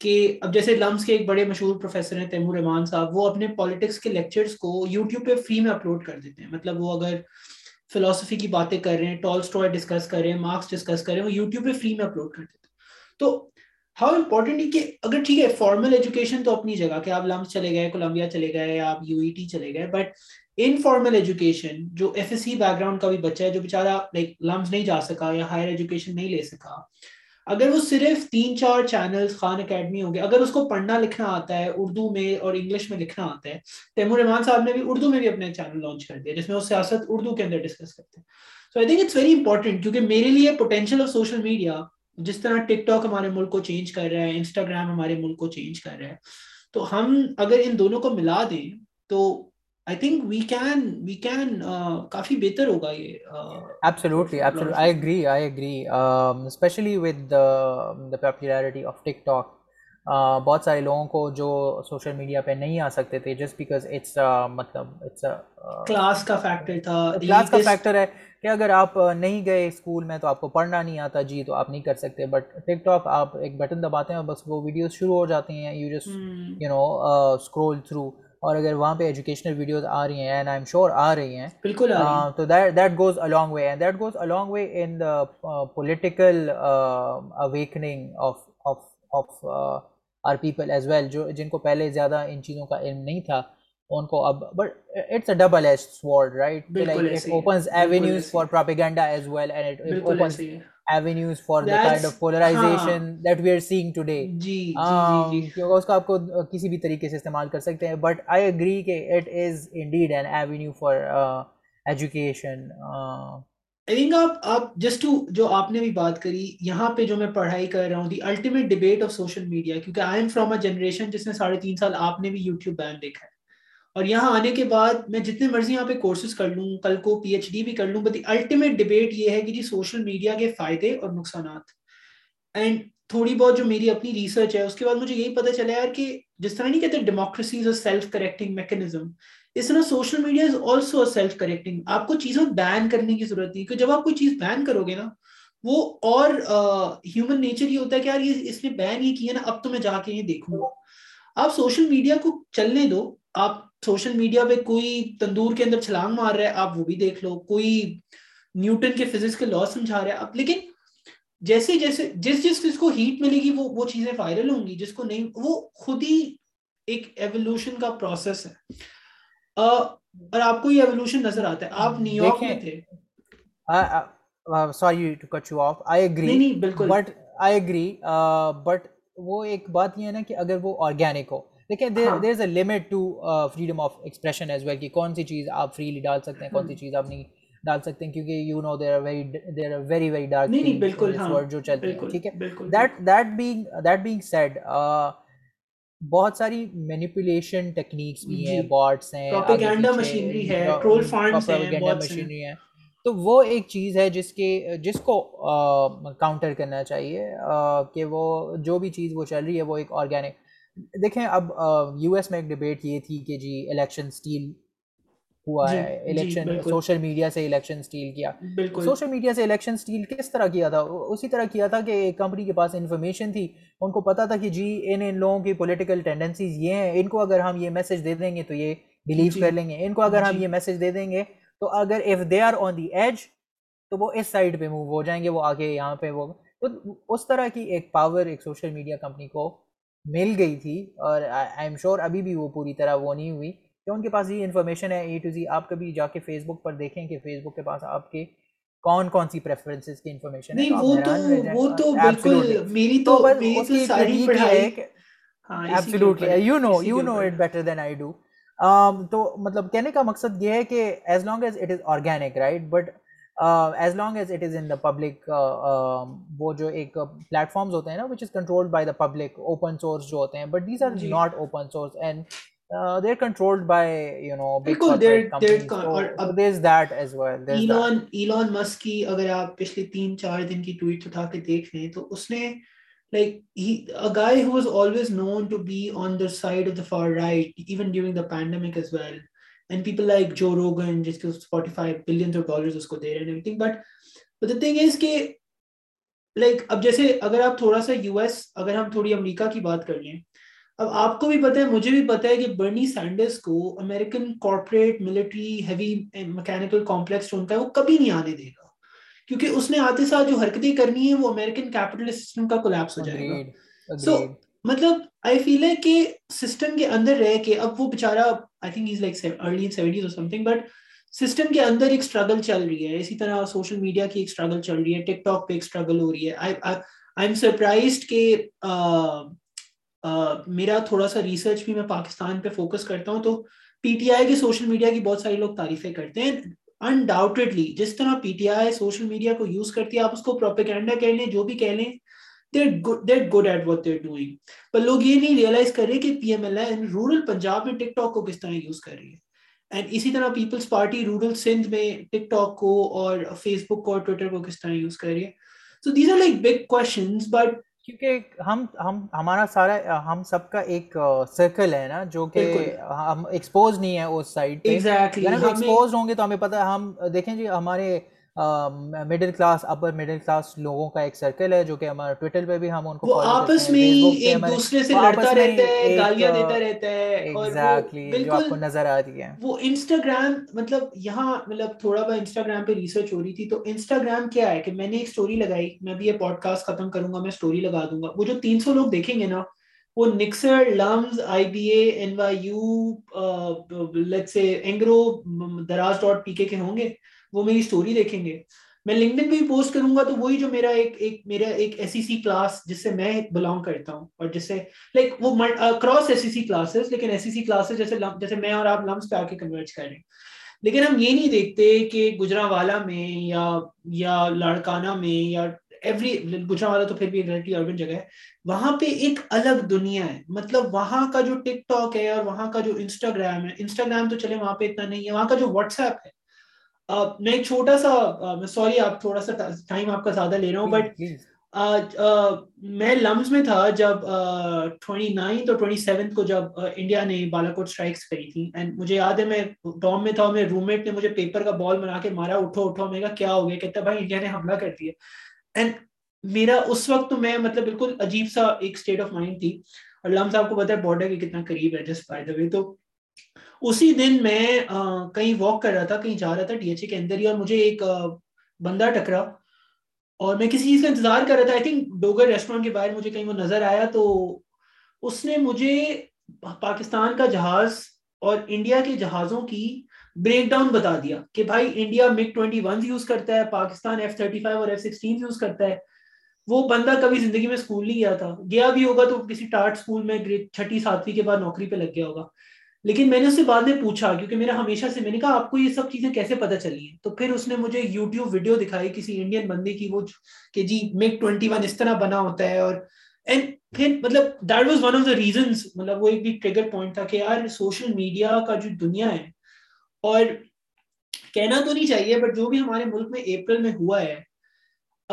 کہ اب جیسے لمس کے ایک بڑے مشہور پروفیسر ہیں تیمور رحمان صاحب وہ اپنے پالیٹکس کے لیکچرز کو یوٹیوب پہ فری میں اپلوڈ کر دیتے ہیں مطلب وہ اگر فلاسفی کی باتیں کر رہے ہیں ٹال ڈسکس کر رہے ہیں مارکس ڈسکس کر رہے ہیں وہ یوٹیوب پہ فری میں اپلوڈ کر دیتے ہیں تو ہاؤ امپورٹنٹ کہ اگر ٹھیک ہے فارمل ایجوکیشن تو اپنی جگہ کہ آپ لمس چلے گئے کولمبیا چلے گئے آپ یو ای ٹی چلے گئے بٹ ان فارمل ایجوکیشن جو F S C background کا بھی بچہ ہے جو بےچارا لائک لمس نہیں جا سکا یا ہائر ایجوکیشن نہیں لے سکا اگر وہ صرف تین چار چینلز خان اکیڈمی ہوں گے اگر اس کو پڑھنا لکھنا آتا ہے اردو میں اور انگلش میں لکھنا آتا ہے تیمور رحمان صاحب نے بھی اردو میں بھی اپنے چینل لانچ کر دیا جس میں وہ سیاست اردو کے اندر ڈسکس کرتے ہیں so I think it's very important کیونکہ میرے لیے پوٹینشیل آف سوشل میڈیا جس طرح ٹک ٹاک ہمارے ملک کو چینج کر رہا ہے انسٹاگرام ہمارے ملک کو چینج کر رہا ہے تو ہم اگر ان دونوں کو ملا دیں تو بہت سارے لوگوں کو جو سوشل میڈیا پہ نہیں آ سکتے تھے جسٹ بیکاز مطلب کلاس کا فیکٹر ہے کہ اگر آپ نہیں گئے اسکول میں تو آپ کو پڑھنا نہیں آتا جی تو آپ نہیں کر سکتے بٹ ٹک ٹاک آپ ایک بٹن دباتے ہیں اور بس وہ ویڈیوز شروع ہو جاتی ہیں you you just know scroll through اور اگر وہاں پہ ایجوکیشنل ویڈیوز آ رہی ہیں اینڈ آئی ایم شیور آ رہی ہیں بالکل تو that goes a long way and that goes a long way in the political awakening of of of our people as well جو جن کو پہلے زیادہ ان چیزوں کا علم نہیں تھا ہاں۔ استعمال کر سکتے ہیں بٹ آئی کہ uh, uh, جنریشن جس نے نے ساڑھے تین سال آپ بھی یوٹیوب بین دیکھا ہے اور یہاں آنے کے بعد میں جتنے مرضی یہاں پہ کورسز کر لوں کل کو پی ایچ ڈی بھی کر لوں بٹ الٹیمیٹ ڈبیٹ یہ ہے کہ جی سوشل میڈیا کے فائدے اور نقصانات اینڈ تھوڑی بہت جو میری اپنی ریسرچ ہے اس کے بعد مجھے یہی پتا چلا کہ جس طرح نہیں کہتے ڈیموکریسیز اور سیلف کریکٹنگ اس طرح social media is also self correcting آپ کو چیزوں بین کرنے کی ضرورت نہیں کہ جب آپ کوئی چیز بین کرو گے نا وہ اور ہیومن نیچر یہ ہوتا ہے کہ یار یہ اس نے بین یہ کیا نا اب تو میں جا کے یہ دیکھوں گا آپ سوشل میڈیا کو چلنے دو آپ سوشل میڈیا پہ کوئی تندور کے اندر چھلانگ مار رہا ہے آپ وہ بھی دیکھ لو کوئی نیوٹن کے فزکس کے لا سمجھا رہا ہے اب لیکن جیسے جیسے جس جس چیز کو ہیٹ ملے گی وہ وہ چیزیں وائرل ہوں گی جس کو نہیں وہ خود ہی ایک ایولیوشن کا پروسیس ہے اور آپ کو یہ ایولیوشن نظر آتا ہے آپ نیو یارک میں تھے sorry to cut you off I agree نہیں بالکل بٹ آئی اگری بٹ وہ ایک بات یہ ہے نا کہ اگر وہ آرگینک ہو دیکھیں there is a limit to freedom of expression as well کہ کون سی چیز آپ فریلی ڈال سکتے ہیں کون سی ہاں۔ چیز آپ نہیں ڈال سکتے ہیں کیونکہ you know there are very there are very very dark بالکل ہاں، جو چلتے ہیں ٹھیک ہے دیٹ بینگ سیڈ بہت ساری مینیپولیشن ٹیکنیکس بھی جی۔ ہیں باٹس ہیں پروپیگنڈا مشینری ہے تو وہ ایک چیز ہے جس کے جس کو کاؤنٹر uh, کرنا چاہیے uh, کہ وہ جو بھی چیز وہ چل رہی ہے وہ ایک آرگینک دیکھیں اب یو ایس میں ایک ڈبیٹ یہ تھی کہ جی الیکشن ہوا جی، ہے جی، الیکشن سوشل میڈیا سے الیکشن الیکشن کیا کیا کیا سوشل میڈیا سے کس طرح طرح تھا تھا اسی کہ ایک کمپنی کے پاس انفارمیشن تھی ان کو پتا تھا کہ جی ان ان لوگوں کی پولیٹیکل ٹینڈنسیز یہ ہیں ان کو اگر ہم یہ میسج دے دیں گے تو یہ بلیو جی۔ کر لیں گے ان کو اگر ہم یہ میسج دے دیں گے تو اگر if they are on the edge تو وہ اس سائڈ پہ موو ہو جائیں گے وہ آگے یہاں پہ وہ اس طرح کی ایک پاور ایک سوشل میڈیا کمپنی کو مل گئی تھی اور آئی ایم شور ابھی بھی وہ پوری طرح وہ نہیں ہوئی کہ ان کے پاس یہ انفارمیشن ہے اے ٹو زی آپ کبھی جا کے فیس بک پر دیکھیں کہ فیس بک کے پاس آپ کے کون کون سی پریفرنسز کی انفارمیشن ہے وہ تو وہ تو بالکل میری تو میری تو ساری پڑھائی ہاں absolutely you know you know it better than I do تو مطلب کہنے کا مقصد یہ ہے کہ as long as it is organic right but as as long it is in the public وہ جو ایک پلیٹ فارم ہوتے ہیں جی۔ بٹ نوپن اگر آپ پچھلے تین چار دن کی دیکھ لیں تو اس نے like American corporate military mechanical کا وہ کبھی نہیں آنے دے گا کیونکہ اس نے آتے ساتھ جو حرکتیں کرنی ہیں وہ امیریکن سسٹم کا کولیپس ہو جائے گا سو مطلب آئی فیل ہے کہ سسٹم کے اندر رہ کے اب وہ بےچارا I think is like early seventies اور سم تھنگ بٹ سسٹم کے اندر ایک اسٹرگل چل رہی ہے اسی طرح سوشل میڈیا کی ایک اسٹرگل چل رہی ہے ٹک ٹاک پہ ایک اسٹرگل ہو رہی ہے آئی ایم سرپرائزڈ کہ میرا تھوڑا سا ریسرچ بھی میں پاکستان پہ فوکس کرتا ہوں تو پی ٹی آئی کے سوشل میڈیا کی بہت سارے لوگ تعریفیں کرتے ہیں انڈاؤٹڈلی جس طرح P T I social media کو یوز کرتی ہے آپ اس کو پروپیکینڈا کہہ لیں جو بھی کہہ لیں good at what they're doing پر لوگ یہ نہیں ریئلائز کر رہے کہ P M L N rural Punjab میں ٹک ٹاک کو کس طرح یوز کر رہی ہے اینڈ اسی طرح پیپلز پارٹی رورل سندھ میں ٹک ٹاک کو اور فیس بک کو اور ٹویٹر کو کس طرح یوز کر رہی ہے so these are like big questions but کیونکہ ہم ہم ہمارا سارا ہم سب کا ایک سرکل ہے نا جو کہ ہم ایکسپوز نہیں ہے اس سائڈ پہ ایکسپوز ہوں گے تو ہمیں پتہ ہم دیکھیں جی ہمارے middle class upper middle class لوگوں کا ایک سرکل ہے جو کہ ہمارا ٹویٹر پہ بھی ہم ان کو آپس میں ایک دوسرے سے لڑتا رہتا ہے گالیاں دیتا رہتا ہے اور جو آپ کو نظر آتی ہے وہ انسٹاگرام مطلب یہاں مطلب تھوڑا بہت انسٹاگرام پہ ریسرچ ہو رہی تھی تو انسٹاگرام کیا ہے کہ میں نے ایک اسٹوری لگائی میں بھی یہ پوڈ کاسٹ ختم کروں گا میں اسٹوری لگا دوں گا وہ جو تین سو لوگ دیکھیں گے نا وہ Nixor LUMS I B A N Y U late سے اینگرو دراز ڈاٹ پی کے کے ہوں گے وہ میری اسٹوری دیکھیں گے میں لنکڈن پہ بھی پوسٹ کروں گا تو وہی جو میرا ایک ایک میرا ایک ایسی سی کلاس جس سے میں بلانگ کرتا ہوں اور جس سے لائک وہ کراس ایسی سی کلاسز لیکن ایسی سی کلاسز جیسے جیسے میں اور آپ لمس پہ آ کے کنورٹ کر رہے ہیں لیکن ہم یہ نہیں دیکھتے کہ گجرا والا میں یا یا لاڑکانہ میں یا ایوری گجرا والا تو پھر بھی اربن جگہ ہے وہاں پہ ایک الگ دنیا ہے مطلب وہاں کا جو ٹک ٹاک ہے اور وہاں کا جو انسٹاگرام ہے انسٹاگرام تو چلے وہاں پہ اتنا نہیں ہے وہاں کا جو واٹس ایپ ہے میں uh, ایک چھوٹا سا سوری uh, آپ تھوڑا سا ٹائم آپ کا زیادہ لے رہا ہوں بٹ uh, میں لمز میں تھا جب ٹوئنٹی نائنتھ اور ٹوئنٹی سیونتھ کو جب انڈیا نے بالا کوٹ اسٹرائکس کری تھی اینڈ مجھے یاد ہے میں ڈوم میں تھا میرے روم میٹ نے مجھے پیپر کا بال بنا کے مارا اٹھو اٹھو میں کہا کیا ہو گیا کہتا بھائی انڈیا نے حملہ کر دیا اینڈ میرا اس وقت تو میں مطلب بالکل عجیب سا ایک اسٹیٹ آف مائنڈ تھی اور لمز آپ کو پتا ہے بارڈر کے کتنا قریب ہے جس بائی دا وے تو اسی دن میں کہیں واک کر رہا تھا کہیں جا رہا تھا ٹی ایچ اے کے اندر ہی اور مجھے ایک بندہ ٹکرا اور میں کسی چیز کا انتظار کر رہا تھا آئی تھنک ڈوگر ریسٹورینٹ کے باہر مجھے کہیں وہ نظر آیا تو اس نے مجھے پاکستان کا جہاز اور انڈیا کے جہازوں کی بریک ڈاؤن بتا دیا کہ بھائی India MiG twenty one use کرتا ہے Pakistan F F thirty five اور سکسٹین یوز کرتا ہے وہ بندہ کبھی زندگی میں اسکول نہیں گیا تھا گیا بھی ہوگا تو کسی ٹارٹ اسکول میں چھٹی ساتویں کے بعد نوکری پہ لگ گیا ہوگا لیکن میں نے اس سے بعد میں پوچھا کیونکہ میرا ہمیشہ سے میں نے کہا آپ کو یہ سب چیزیں کیسے پتا ہیں تو پھر اس نے مجھے یوٹیوب ویڈیو دکھائی کسی انڈین بندے کی وہ کہ جی میک ٹوینٹی ون اس طرح بنا ہوتا ہے اور ریزنس مطلب, مطلب وہ ایک بھی ٹریگر پوائنٹ تھا کہ یار سوشل میڈیا کا جو دنیا ہے اور کہنا تو نہیں چاہیے بٹ جو بھی ہمارے ملک میں اپریل میں ہوا ہے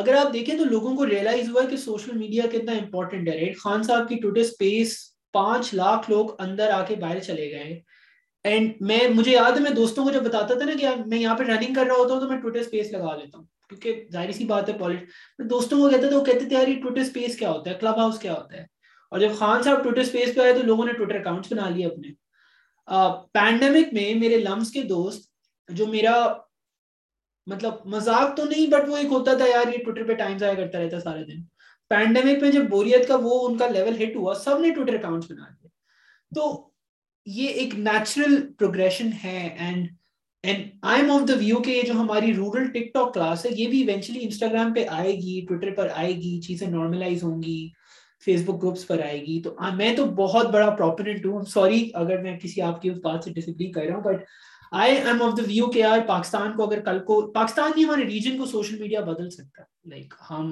اگر آپ دیکھیں تو لوگوں کو ریئلائز ہوا ہے کہ سوشل میڈیا کتنا امپورٹنٹ ہے ریٹ خان صاحب کی ٹوٹے اسپیس پانچ لاکھ لوگ اندر آ کے باہر چلے گئے اینڈ میں مجھے یاد ہے میں دوستوں کو جب بتاتا تھا نا کہ میں یہاں پہ رننگ کر رہا ہوتا ہوں تو میں ٹویٹر اسپیس لگا لیتا ہوں کیونکہ ظاہر سی بات ہے پالیٹ میں دوستوں کو کہتا تھا وہ کہتے تھے یار یہ ٹویٹر اسپیس کیا ہوتا ہے کلب ہاؤس کیا ہوتا ہے اور جب خان صاحب ٹویٹر اسپیس پہ آئے تو لوگوں نے ٹویٹر اکاؤنٹس بنا لیے اپنے پینڈیمک میں میرے لمس کے دوست جو میرا مطلب مذاق تو نہیں بٹ وہ ایک ہوتا تھا یار یہ ٹویٹر پہ ٹائم ضائع کرتا رہتا سارے دن پینڈیمک میں جب بوریت کا وہ ان کا لیول سب نے فیس بک گروپس پر آئے گی تو میں تو بہت بڑا اگر میں کسی آپ کی ویو یار پاکستان کو اگر کل کو پاکستان ہی ہمارے ریجن کو سوشل میڈیا بدل سکتا ہے لائک ہم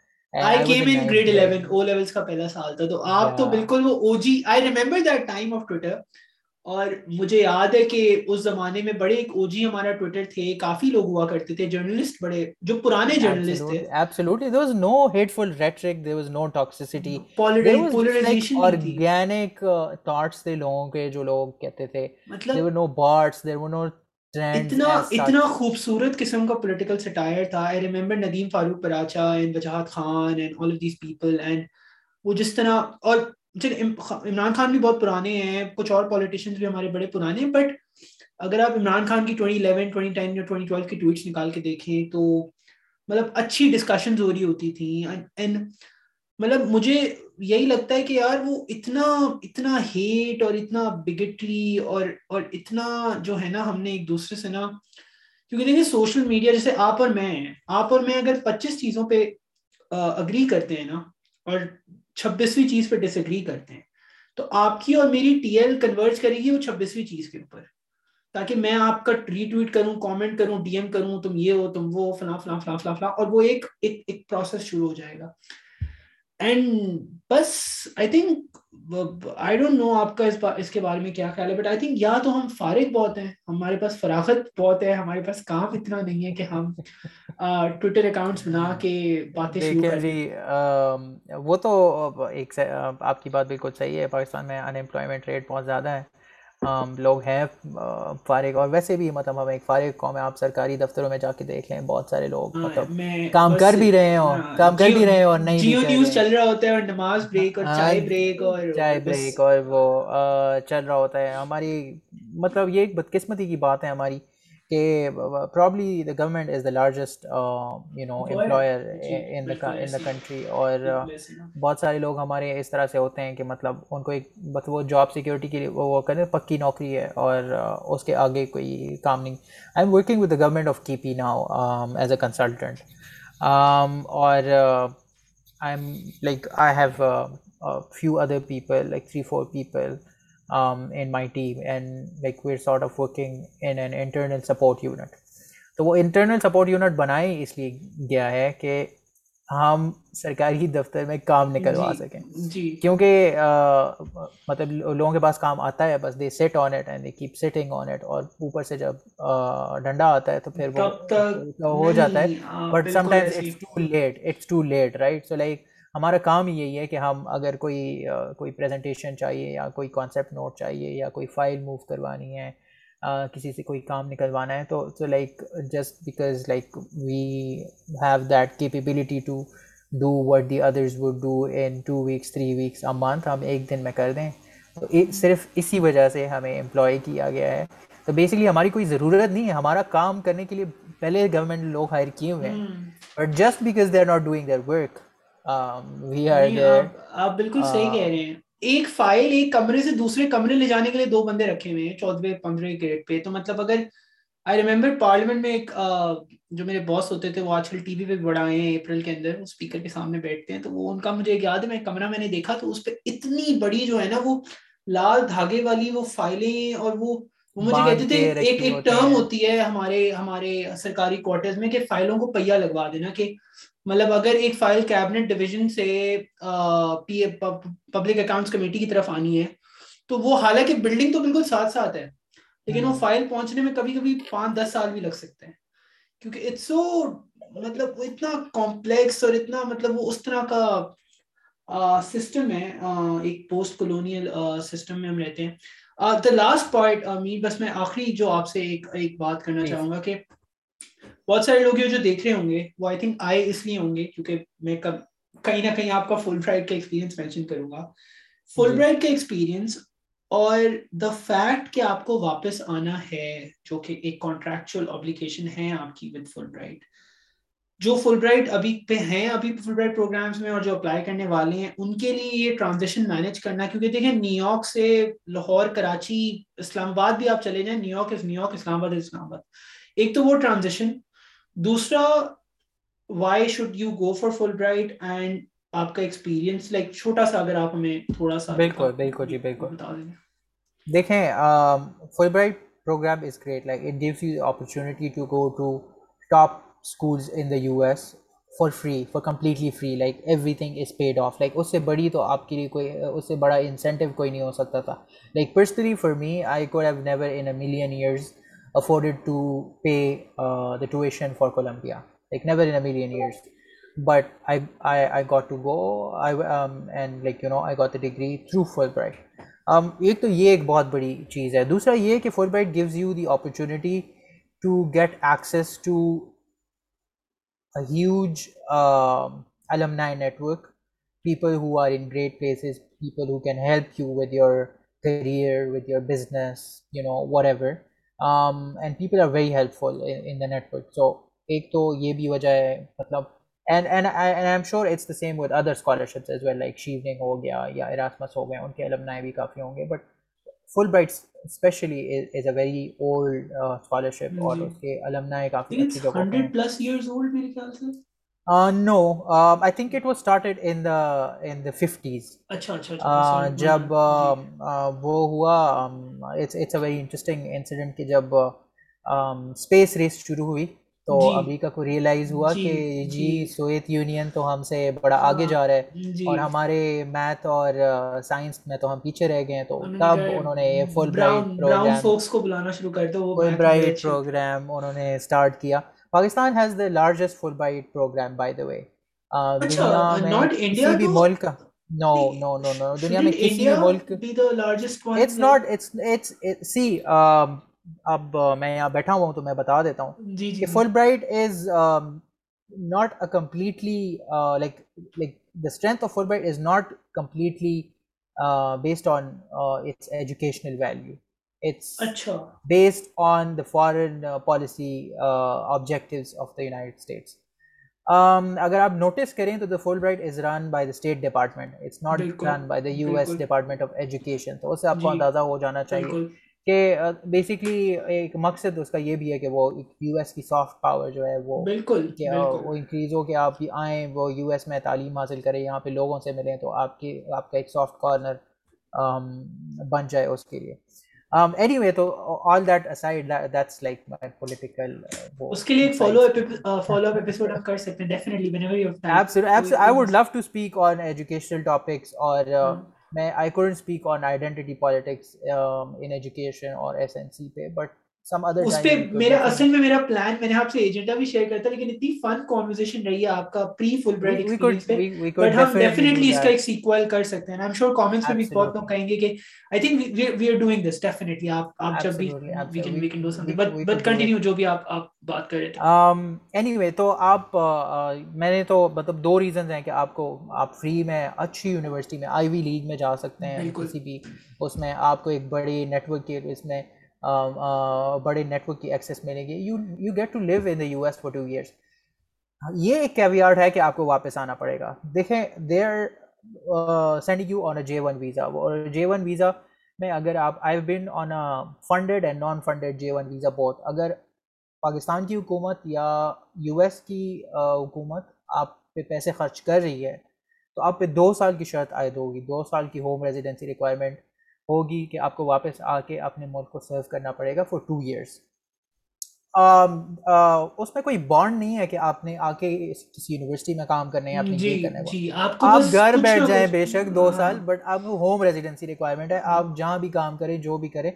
11 uh, جو لوگ تھے مطلب- اتنا اتنا خوبصورت قسم کا پولیٹیکل سٹائر تھا I remember Nadeem Farooq Paracha and Wajahat Khan and all of these people and وہ جس طرح اور عمران خان بھی بہت پرانے ہیں کچھ اور پولیٹیشینس بھی ہمارے بڑے پرانے ہیں بٹ اگر آپ عمران خان کی 2011 2010 یا 2012 کی ٹویٹس نکال کے دیکھیں تو مطلب اچھی ڈسکشنز ہو رہی ہوتی تھیں اینڈ مطلب مجھے یہی لگتا ہے کہ یار وہ اتنا اتنا ہیٹ اور اتنا بگٹری اور اور اتنا جو ہے نا ہم نے ایک دوسرے سے نا کیونکہ دیکھیے سوشل میڈیا جیسے آپ اور میں ہیں آپ اور میں اگر پچیس چیزوں پہ اگری کرتے ہیں نا اور چھبیسویں چیز پہ ڈس اگری کرتے ہیں تو آپ کی اور میری ٹی ایل کنورٹ کرے گی وہ چھبیسویں چیز کے اوپر تاکہ میں آپ کا ری ویٹ کروں کامنٹ کروں ڈی ایم کروں تم یہ ہو تم وہ فلاں فلاں فلاں فلاں فلاں اور وہ ایک ایک پروسیس شروع ہو جائے گا اینڈ بس I think I don't know آپ کا اس کے بارے میں کیا خیال ہے بٹ آئی تھنک یا تو ہم فارغ بہت ہیں ہمارے پاس فراخت بہت ہے ہمارے پاس کام اتنا نہیں ہے کہ ہم ٹویٹر اکاؤنٹ بنا کے باتیں جی وہ تو ایک آپ کی بات بالکل صحیح ہے پاکستان میں انمپلائمنٹ ریٹ بہت زیادہ ہے لوگ ہیں فارغ اور ویسے بھی مطلب ہم ایک فارغ قوم ہے آپ سرکاری دفتروں میں جا کے دیکھ لیں بہت سارے لوگ ہاں، مطلب ہاں، کام کر بھی رہے ہوں کام کر بھی رہے اور اور نہیں نیوز چل رہا ہوتا ہے نماز بریک اور چائے ہاں، چائے بریک بریک اور اور وہ چل رہا ہوتا ہے ہماری مطلب یہ ایک بدقسمتی کی بات ہے ہماری کہ probably the government is the largest you know employer in the country اور بہت سارے لوگ ہمارے اس طرح سے ہوتے ہیں کہ مطلب ان کو ایک بس وہ جاب سیکورٹی کے لیے وہ کریں پکی نوکری ہے اور uh, اس کے آگے کوئی کام نہیں I am working with the government of K P now as a consultant اور I I am like have few other people like three four people um, in my team and like we're sort of working in an internal support unit تو وہ internal support unit بنائے اس لیے گیا ہے کہ ہم سرکاری دفتر میں کام نکلوا جی، سکیں جی۔ کیونکہ مطلب لوگوں کے پاس کام آتا ہے بس they set on it and they keep setting on it اور اوپر سے جب ڈنڈا آتا ہے تو پھر وہ ہو جاتا ہے but sometimes it's too late it's too late right so like ہمارا کام یہی ہے کہ ہم اگر کوئی کوئی پریزنٹیشن چاہیے یا کوئی کانسیپٹ نوٹ چاہیے یا کوئی فائل موو کروانی ہے کسی سے کوئی کام نکلوانا ہے تو so like just because like we have that capability to do what the others would do in two weeks three weeks month ہم ایک دن میں کر دیں تو صرف اسی وجہ سے ہمیں امپلائی کیا گیا ہے تو بیسکلی ہماری کوئی ضرورت نہیں ہے ہمارا کام کرنے کے لیے پہلے گورنمنٹ لوگ ہائر کیے ہوئے ہیں but just because they are not doing their work Um, آپ بالکل صحیح کہہ رہے ہیں uh, ایک فائل ایک کمرے سے دوسرے کمرے لے جانے کے لیے دو بندے رکھے ہوئے ہیں چودہ پندرہ گریڈ پہ تو مطلب اگر آئی ریمبر پارلیمنٹ میں ایک uh, جو میرے باس ہوتے تھے وہ آج کل ٹی وی پہ بڑھائے ہیں اپریل کے اندر اسپیکر کے سامنے بیٹھتے ہیں تو وہ ان کا مجھے ایک یاد ہے میں کمرہ میں نے دیکھا تو اس پہ اتنی بڑی جو ہے نا وہ لال دھاگے والی وہ فائلیں اور وہ مجھے کہتے تھے ایک ایک ٹرم ہوتی ہے ہمارے ہمارے سرکاری کوارٹرز میں کہ فائلوں کو پہیا لگوا دینا کہ مطلب اگر ایک فائل کیبنٹ ڈویژن سے پبلک کمیٹی کی طرف آنی ہے تو وہ حالانکہ بلڈنگ تو بالکل ساتھ ساتھ ہے لیکن وہ فائل پہنچنے میں کبھی کبھی پانچ دس سال بھی لگ سکتے ہیں کیونکہ اٹس سو مطلب وہ اتنا کمپلیکس اور اتنا مطلب وہ اس طرح کا سسٹم ہے ایک پوسٹ کولونیل سسٹم میں ہم رہتے ہیں دا لاسٹ پوائنٹ بس میں آخری جو آپ سے ایک ایک بات کرنا چاہوں گا کہ بہت سارے لوگ جو دیکھ رہے ہوں گے وہ آئی تھنک آئے اس لیے ہوں گے کیونکہ میں کہیں نہ کہیں آپ کا فل برائٹ کا ایکسپیرینس مینشن کروں گا فل برائٹ کا ایکسپیرینس اور دا فیکٹ کہ آپ کو واپس آنا ہے جو کہ ایک کانٹریکچوئل کانٹریکچلیکیشن ہے آپ کی وتھ فل برائٹ جو فل برائٹ ابھی پہ ہیں ابھی فل برائٹ پروگرامس میں اور جو اپلائی کرنے والے ہیں ان کے لیے یہ ٹرانزیکشن مینج کرنا کیونکہ دیکھیں نیو یارک سے لاہور کراچی اسلام آباد بھی آپ چلے جائیں New York is New York Islamabad is Islamabad ایک تو وہ ٹرانزیشن دوسرا why should you go for Fulbright and آپ کا ایکسپیرینس لائک چھوٹا سا اگر آپ ہمیں تھوڑا سا بالکل بالکل جی بالکل بتا دیں دیکھیں Fulbright program is great like it gives you opportunity to go to top schools in the U S for free for completely free like everything is paid off like اس سے بڑی تو آپ کے لیے کوئی اس سے بڑا انسینٹیو کوئی نہیں ہو سکتا تھا like personally for me I could have never in a million years afforded to to pay uh, the tuition for like never in a million years. But I, I, I I, got go um, and like you know I got the degree through Fulbright. Um, ایک تو یہ ایک بہت بڑی چیز ہے دوسرا یہ کہ Fulbright gives you the opportunity to get access huge alumni network people great places people help you with your career with your business you know whatever and people are very helpful in the net so ایک تو یہ بھی وجہ ہے مطلب same with other scholarships as well like Chevening ہو گیا یا Erasmus ہو گیا ان کے المنائیں بھی کافی ہوں گے but Fulbright specially is a very old scholarship اور جی۔ اس کے المنائیں کافی اچھی ففٹیز uh, um, اچھا، اچھا، اچھا، uh, جب جی۔ um, uh, وہ um, کا کو ریئلائز ہوا جی، کہ جی سویت جی، یونین تو ہم سے بڑا ہاں۔ آگے جا رہا ہے اور ہمارے میتھ اور سائنس میں تو ہم پیچھے رہ گئے تو تب انہوں نے Pakistan has the largest Fulbright program by دنیا میں بیٹھا ہوں تو میں بتا دیتا ہوں فل Fulbright bright is is not not a completely completely like the strength of based on its educational based on the foreign policy objective اگر آپ نوٹس کریں تو State Department by the U S Department of Education تو اس سے آپ کو اندازہ ہو جانا چاہیے کہ بیسکلی ایک مقصد اس کا یہ بھی ہے کہ وہ یو ایس کی سافٹ پاور جو ہے وہ بالکل انکریز ہو کے آپ آئیں وہ یو ایس میں تعلیم حاصل کریں یہاں پہ لوگوں سے ملیں تو آپ کی آپ کا ایک سافٹ کارنر بن جائے اس کے لیے اینی وے تو all that I'd love to speak on educational in education اور ایس این سی پہ بٹ اچھی یونیورسٹی میں آئی وی لیگ میں جا سکتے ہیں کسی بھی اس میں آپ کو ایک بڑی بڑے نیٹ ورک کی ایکسیس ملے گی you you get to live in the U S for two years یہ ایک کیویارڈ ہے کہ آپ کو واپس آنا پڑے گا دیکھیں they send you on a J one visa اور جے ون ویزا میں اگر آپ I been on a funded and non funded J one visa بہت اگر پاکستان کی حکومت یا یو ایس کی حکومت آپ پہ پیسے خرچ کر رہی ہے تو آپ پہ دو سال کی شرط عائد ہوگی دو سال کی ہوم ریزیڈنسی ریکوائرمنٹ ہوگی کہ آپ کو واپس آ کے اپنے ملک کو سرو کرنا پڑے گا فار ٹو ایئرس اس میں کوئی بانڈ نہیں ہے کہ آپ نے آ کے کسی یونیورسٹی میں کام جی، کرنا ہے جی، آپ گھر بیٹھ جائیں بے شک دو ہاں۔ سال بٹ آپ کو ہوم ریزیڈینسی ریکوائرمنٹ ہے ہاں۔ آپ جہاں بھی کام کریں جو بھی کریں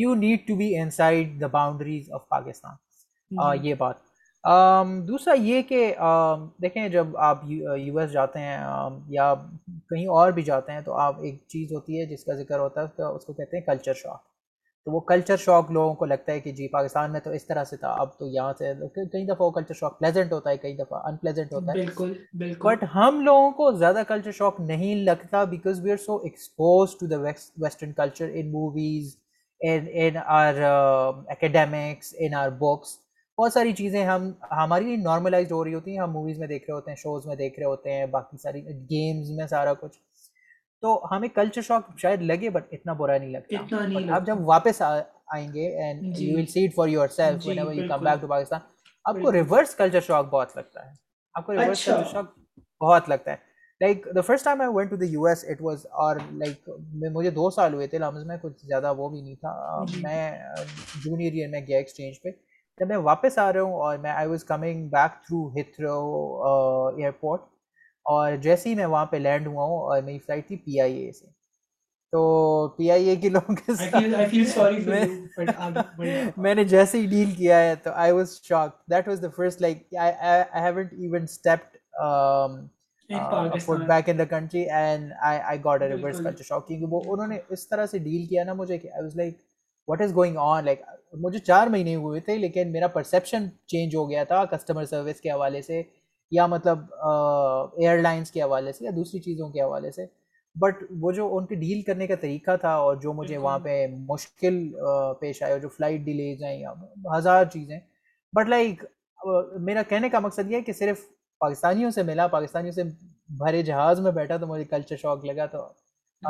you need to be inside the boundaries of Pakistan یہ بات دوسرا یہ کہ دیکھیں جب آپ یو ایس جاتے ہیں یا کہیں اور بھی جاتے ہیں تو آپ ایک چیز ہوتی ہے جس کا ذکر ہوتا ہے اس کو کہتے ہیں کلچر شاک تو وہ کلچر شاک لوگوں کو لگتا ہے کہ جی پاکستان میں تو اس طرح سے تھا اب تو یہاں سے کئی دفعہ وہ کلچر شاک پلیزنٹ ہوتا ہے کئی دفعہ ان پلیزنٹ ہوتا ہے بالکل بٹ ہم لوگوں کو زیادہ کلچر شاک نہیں لگتا because we are so exposed to the western culture in movies in our academics in our books بہت ساری چیزیں ہم ہماری نارملائز ہو رہی ہوتی ہیں ہم موویز میں دیکھ رہے ہوتے ہیں شوز میں دیکھ رہے ہوتے ہیں باقی ساری گیمز میں سارا کچھ تو ہمیں کلچر شوق شاید لگے بٹ اتنا برا نہیں لگتا اب جب واپس آئیں گے and you you will see it for yourself come back to Pakistan آپ کو ریورس کلچر شوق بہت لگتا ہے آپ کو ریورس کلچر شوق بہت لگتا ہے like the first time I went to the U S it was اور لائک مجھے دو سال ہوئے تھے لامز میں کچھ زیادہ وہ بھی نہیں تھا جی۔ میں جونیئر ایئر میں گیا ایکسچینج پہ جب میں واپس آ رہا ہوں اور میں I was coming back through Heathrow airport اور جیسے ہی میں وہاں پہ لینڈ ہوا ہوں اور میری فلائٹ تھی پی آئی اے سے تو پی آئی اے کے لوگوں کے ساتھ (laughs) میں نے جیسے ہی ڈیل کیا ہے تو I was shock that was the first like even stepped foot back in the country and I I got a reverse culture shock کیونکہ وہ انہوں نے اس طرح سے ڈیل کیا نا مجھے کہ I was like what is going on like مجھے چار مہینے ہوئے تھے لیکن میرا پرسیپشن چینج ہو گیا تھا کسٹمر سروس کے حوالے سے یا مطلب ایئر لائنس کے حوالے سے یا دوسری چیزوں کے حوالے سے بٹ وہ جو ان کے ڈیل کرنے کا طریقہ تھا اور جو مجھے وہاں پہ مشکل پیش آئے جو فلائٹ ڈیلیز ہیں یا ہزار چیزیں بٹ لائک میرا کہنے کا مقصد یہ ہے کہ صرف پاکستانیوں سے ملا پاکستانیوں سے بھرے جہاز میں بیٹھا تو مجھے کلچر شوق لگا تو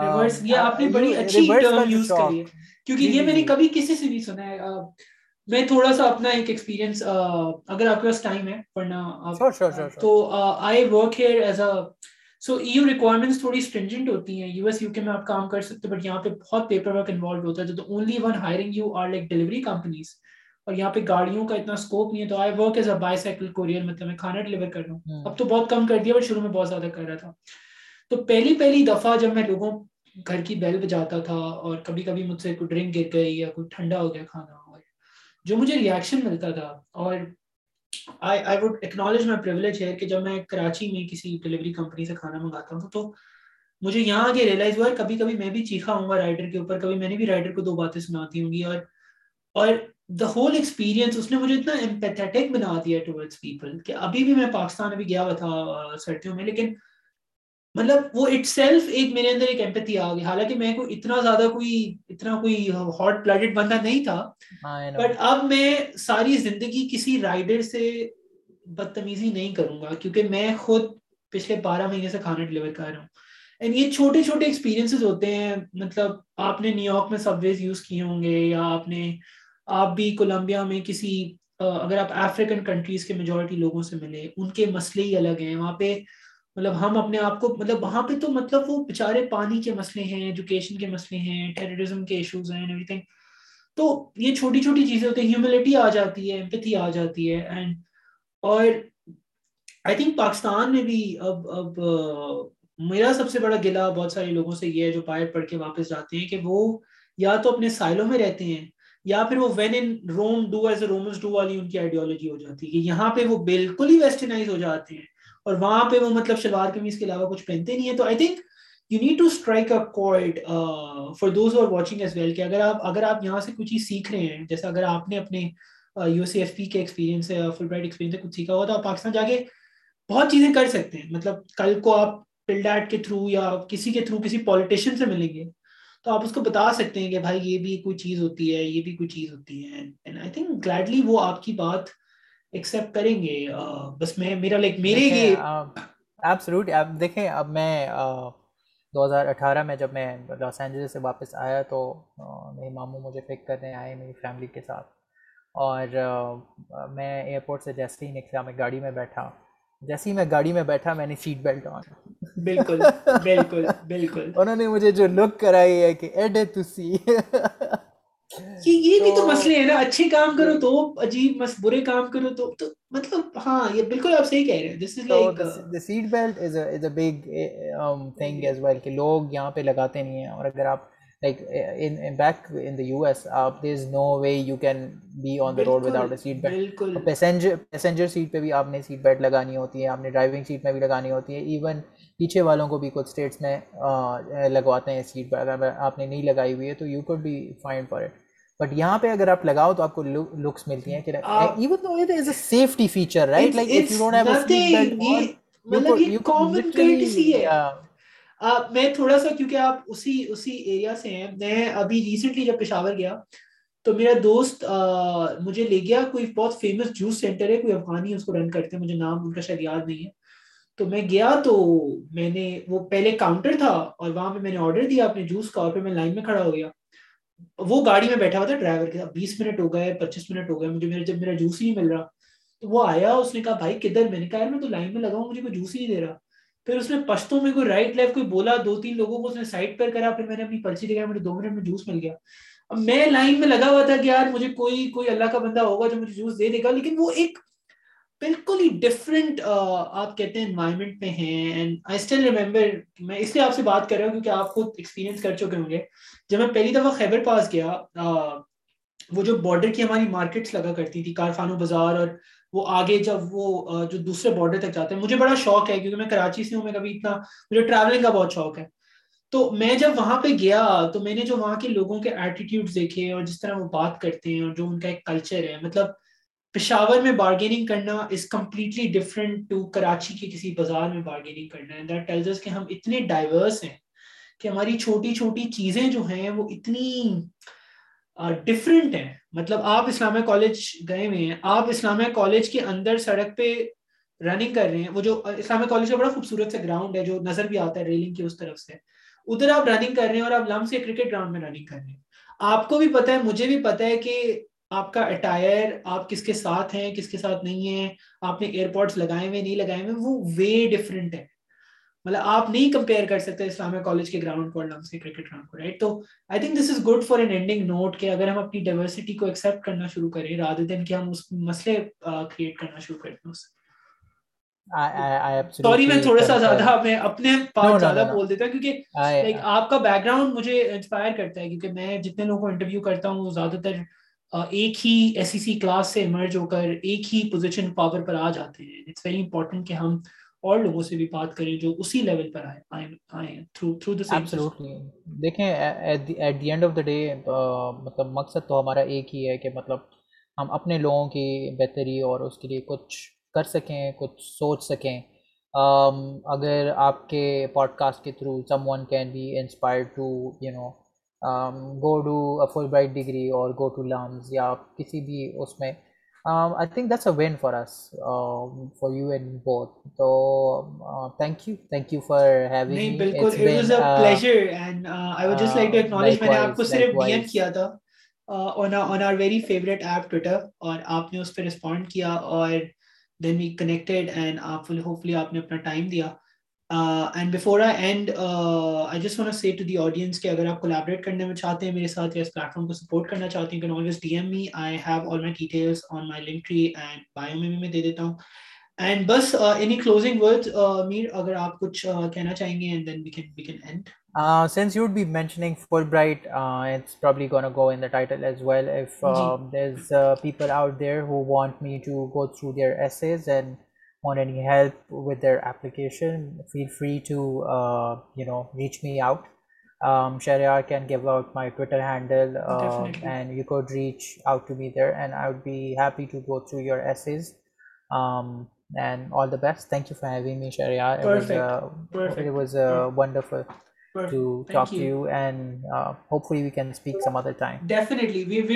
ریورس um, یہ uh, آپ نے بڑی اچھی ٹرم یوز کری ہے کیونکہ جی, یہ جی, میں نے جی. کبھی کسی سے نہیں سنا ہے میں تھوڑا سا اپنا ایک ایکسپیرینس اگر آپ کے پاس ٹائم ہے پڑھنا تو I work here as a so you you you requirements تھوڑی اسٹرینجنٹ ہوتی ہیں ایس کے میں آپ کام کر سکتے بٹ یہاں پہ بہت پیپر ورک انوالو ہوتا ہے تو only one hiring you are like delivery companies اور یہاں پہ گاڑیوں کا اتنا اسکوپ نہیں ہے تو I work as a bicycle courier مطلب میں کھانا ڈلیور کر رہا ہوں اب تو بہت کم کر دیا بٹ شروع میں بہت زیادہ کر رہا تھا تو پہلی پہلی دفعہ جب میں لوگوں گھر کی بیل بجاتا تھا اور کبھی کبھی مجھ سے کوئی ڈرنک گر گئی یا کوئی ٹھنڈا ہو گیا کھانا اور جو مجھے ریئیکشن ملتا تھا اور آئی آئی مائی ہے کہ جب میں کراچی میں کسی ڈلیوری کمپنی سے کھانا منگاتا ہوں تو مجھے یہاں آگے ریئلائز ہوا ہے کبھی کبھی میں بھی چیخا ہوں گا رائڈر کے اوپر کبھی میں نے بھی رائڈر کو دو باتیں سناتی ہوں گی اور اور دا ہول ایکسپیرینس اس نے مجھے اتنا امپیتھیٹک بنا دیا پیپل کہ ابھی بھی میں پاکستان ابھی گیا ہوا تھا سردیوں میں لیکن مطلب وہ اٹ سیلف ایک میرے اندر ایک آ گئی حالانکہ میں کوئی کوئی اتنا اتنا زیادہ ہاٹ بندہ نہیں تھا بٹ ہاں، اب میں ساری زندگی کسی رائڈر سے بدتمیزی نہیں کروں گا کیونکہ میں خود پچھلے بارہ مہینے سے کھانا ڈلیور کر رہا ہوں اینڈ یہ چھوٹے چھوٹے ایکسپیرینس ہوتے ہیں مطلب آپ نے نیو یارک میں سب ویز یوز کیے ہوں گے یا آپ نے آپ بھی کولمبیا میں کسی اگر آپ افریقن کنٹریز کے میجورٹی لوگوں سے ملے ان کے مسئلے ہی الگ ہیں وہاں پہ مطلب ہم اپنے آپ کو مطلب وہاں پہ تو مطلب وہ بےچارے پانی کے مسئلے ہیں ایجوکیشن کے مسئلے ہیں ٹیررزم کے ایشوز ہیں ایوری تھنگ تو یہ چھوٹی چھوٹی چیزیں ہوتی ہیں ہیوملٹی آ جاتی ہے آ جاتی ہے اینڈ اور آئی تھنک پاکستان میں بھی اب اب میرا سب سے بڑا گلا بہت سارے لوگوں سے یہ ہے جو پائر پڑھ کے واپس جاتے ہیں کہ وہ یا تو اپنے سائلوں میں رہتے ہیں یا پھر وہ when in Rome do as a Romans do والی ان کی آئیڈیالوجی ہو جاتی ہے کہ یہاں پہ وہ بالکل ہی ویسٹرنائز ہو جاتے ہیں اور وہاں پہ وہ مطلب شلوار قمیض کے علاوہ کچھ پہنتے نہیں ہیں تو I think you need to strike a chord for those are watching as well کہ اگر آپ اگر آپ یہاں سے کچھ ہی سیکھ رہے ہیں جیسے اگر آپ نے اپنے یو سی ایف پی کے ایکسپیرینس ہے فل برائٹ ایکسپیرینس ہے کچھ سیکھا ہوا تو آپ پاکستان جا کے بہت چیزیں کر سکتے ہیں مطلب کل کو آپ پل کے تھرو یا کسی کے تھرو کسی پالیٹیشین سے ملیں گے تو آپ اس کو بتا سکتے ہیں کہ بھائی یہ بھی کوئی چیز ہوتی ہے یہ بھی کوئی چیز ہوتی ہے اینڈ آئی تھنک گلیڈلی وہ آپ کی بات ایکسیپٹ کریں گے بس میں میرا لائک میرے دیکھیں اب میں دو ہزار اٹھارہ میں جب میں لاس اینجلس سے واپس آیا تو میرے ماموں مجھے پک کرنے آئے میری فیملی کے ساتھ اور میں ایئرپورٹ سے جیسے ہی نکلا میں گاڑی میں بیٹھا جیسے ہی میں گاڑی میں بیٹھا میں نے سیٹ بیلٹ آن بالکل بالکل بالکل انہوں نے مجھے جو لک کرائی ہے کہ ایڈ ہے تو سی یہ یہ بھی تو مسئلے ہیں نا اچھے کام کرو تو عجیب بس برے کام کرو تو تو مطلب ہاں یہ بالکل آپ صحیح کہہ رہے ہیں this is like the seat belt is is a big thing as well کہ لوگ یہاں پہ لگاتے نہیں ہیں اور اگر آپ like back in the U S آپ there is no way you can be on the road without a seat belt passenger passenger seat پہ بھی آپ نے سیٹ بیلٹ لگانی ہوتی ہے آپ نے ڈرائیونگ سیٹ میں بھی لگانی ہوتی ہے ایون پیچھے والوں کو بھی کچھ اسٹیٹس میں لگواتے ہیں سیٹ بیلٹ اگر آپ نے نہیں لگائی ہوئی ہے تو you could be fine for it but یہاں پہ اگر آپ لگاؤ تو آپ کو لکس ملتی ہیں کہ even though it is a safety feature right like if you don't have a seat belt مطلب یہ کامن کرٹسی ہے میں تھوڑا سا کیونکہ آپ اسی اسی ایریا سے ہیں میں ابھی ریسنٹلی جب پشاور گیا تو میرا دوست مجھے لے گیا کوئی بہت فیمس جوس سینٹر ہے کوئی افغانی اس کو رن کرتے ہیں مجھے نام ان کا شاید یاد نہیں ہے تو میں گیا تو میں نے وہ پہلے کاؤنٹر تھا اور وہاں پہ میں نے آرڈر دیا اپنے جوس کا اور پھر میں لائن میں کھڑا ہو گیا وہ گاڑی میں بیٹھا ہوا تھا ڈرائیور کے ساتھ بیس منٹ ہو گئے پچیس منٹ ہو گئے مجھے میرے جب میرا جوس ہی نہیں مل رہا تو وہ آیا اس نے کہا بھائی کدھر میں نے کہا یار میں تو لائن میں لگا ہوں مجھے کوئی جوس ہی نہیں دے رہا پھر اس نے پشتوں میں کوئی رائٹ لیفٹ کوئی بولا دو تین لوگوں کو اس نے پر کرا پھر میں نے اپنی پرچی دکھایا مجھے دو منٹ میں جوس مل گیا اب میں لائن میں لگا ہوا تھا کہ یار مجھے کوئی کوئی اللہ کا بندہ ہوگا جو مجھے جوس دے دے گا لیکن وہ ایک بالکل ہی ڈفرینٹ آپ کہتے ہیں انوائرمنٹ میں ہیں اینڈ آئی اسٹل ریمبر میں اس لیے آپ سے بات کر رہا ہوں کیونکہ آپ خود ایکسپیرینس کر چکے ہوں گے جب میں پہلی دفعہ خیبر پاس گیا وہ جو بارڈر کی ہماری مارکیٹس لگا کرتی تھی کارخانوں بازار اور وہ آگے جب وہ جو دوسرے بارڈر تک جاتے ہیں مجھے بڑا شوق ہے کیونکہ میں کراچی سے ہوں میں کبھی اتنا مجھے ٹریولنگ کا بہت شوق ہے تو میں جب وہاں پہ گیا تو میں نے جو وہاں کے لوگوں کے ایٹیٹیوڈ دیکھے اور جس طرح وہ بات کرتے ہیں اور جو ان کا ایک کلچر ہے مطلب پشاور میں بارگیننگ کرنا is completely different to Karachi کے کسی بازار میں بارگیننگ کرنا ہے دیٹ ٹیلز اس کہ ہم اتنے ڈائیورس ہیں کہ ہماری چھوٹی چھوٹی چیزیں جو ہیں وہ اتنی ڈفرینٹ ہیں مطلب آپ اسلامیہ کالج گئے ہوئے ہیں آپ اسلامیہ کالج کے اندر سڑک پہ رننگ کر رہے ہیں وہ جو اسلامیہ کالج کا بڑا خوبصورت سا گراؤنڈ ہے جو نظر بھی آتا ہے ریلنگ کی اس طرف سے ادھر آپ رننگ کر رہے ہیں اور آپ لمب سے کرکٹ گراؤنڈ میں رننگ کر رہے ہیں آپ کو بھی پتا ہے مجھے بھی پتا ہے کہ آپ کا اٹائر آپ کس کے ساتھ ہیں کس کے ساتھ نہیں ہیں آپ نے ایئرپوڈس لگائے ہوئے نہیں لگائے ہوئے وہ وے ڈفرینٹ ہے مطلب آپ نہیں کمپیئر کر سکتے اسلامیہ کالج کے گراؤنڈ کو لمس کے کرکٹ گراؤنڈ کو رائٹ تو I think this is good for an ending note کہ اگر ہم اپنی ڈائیورسٹی کو ایکسیپٹ کرنا شروع کریں رادر دین کہ ہم اس مسئلے کریٹ کرنا شروع کر دیں اس سوری میں تھوڑا سا زیادہ میں اپنے پاس زیادہ بول دیتا ہوں کیونکہ آپ کا بیک گراؤنڈ مجھے انسپائر کرتا ہے کیونکہ میں جتنے لوگوں کو انٹرویو کرتا ہوں زیادہ تر ایک ہی ایسی کلاس e سے ایمرج ہو کر ایک ہی پوزیشن پاور پر آ جاتے ہیں اٹس ویری امپورٹنٹ کہ ہم اور لوگوں سے بھی بات کریں جو اسی لیول پر آئیں آئیں تھرو دا دیکھیں at the end of the day مطلب مقصد تو ہمارا ایک ہی ہے کہ مطلب ہم اپنے لوگوں کی بہتری اور اس کے لیے کچھ کر سکیں کچھ سوچ سکیں اگر آپ کے پوڈ کاسٹ کے through someone can be inspire to you know go go to Fulbright degree اور یا کسی بھی اس میں I think that's a win for for you you and both تو تھینک تھینک آپ نے رسپونڈ کیا اور دین وی اینڈ آپ آپ ہوپ نے اپنا ٹائم دیا and before I end I just want say to the audience کہ اگر آپ کولیبریٹ کرنے میں چاہتے ہیں میرے ساتھ یا اس پلیٹفارم کو سپورٹ کرنا چاہتے ہیں can always D M me I have all my details on my Linktree and bio میں بھی میں دے دیتا ہوں اینڈ بس اینی کلوزنگ ورڈ میر اگر آپ کچھ کہنا چاہیں گے and then we can we can and since you would be mentioning Fulbright, uh, it's probably going to go in the title as well. If uh, there's uh, people out there who want me to go through their essays and help with application free to you know reach me out Shreya can give up out my Twitter handle and you could reach out to bed I would be happy to go through your essays and all the best thank you for he me Shreya wonderful to talk you and some ادروڈ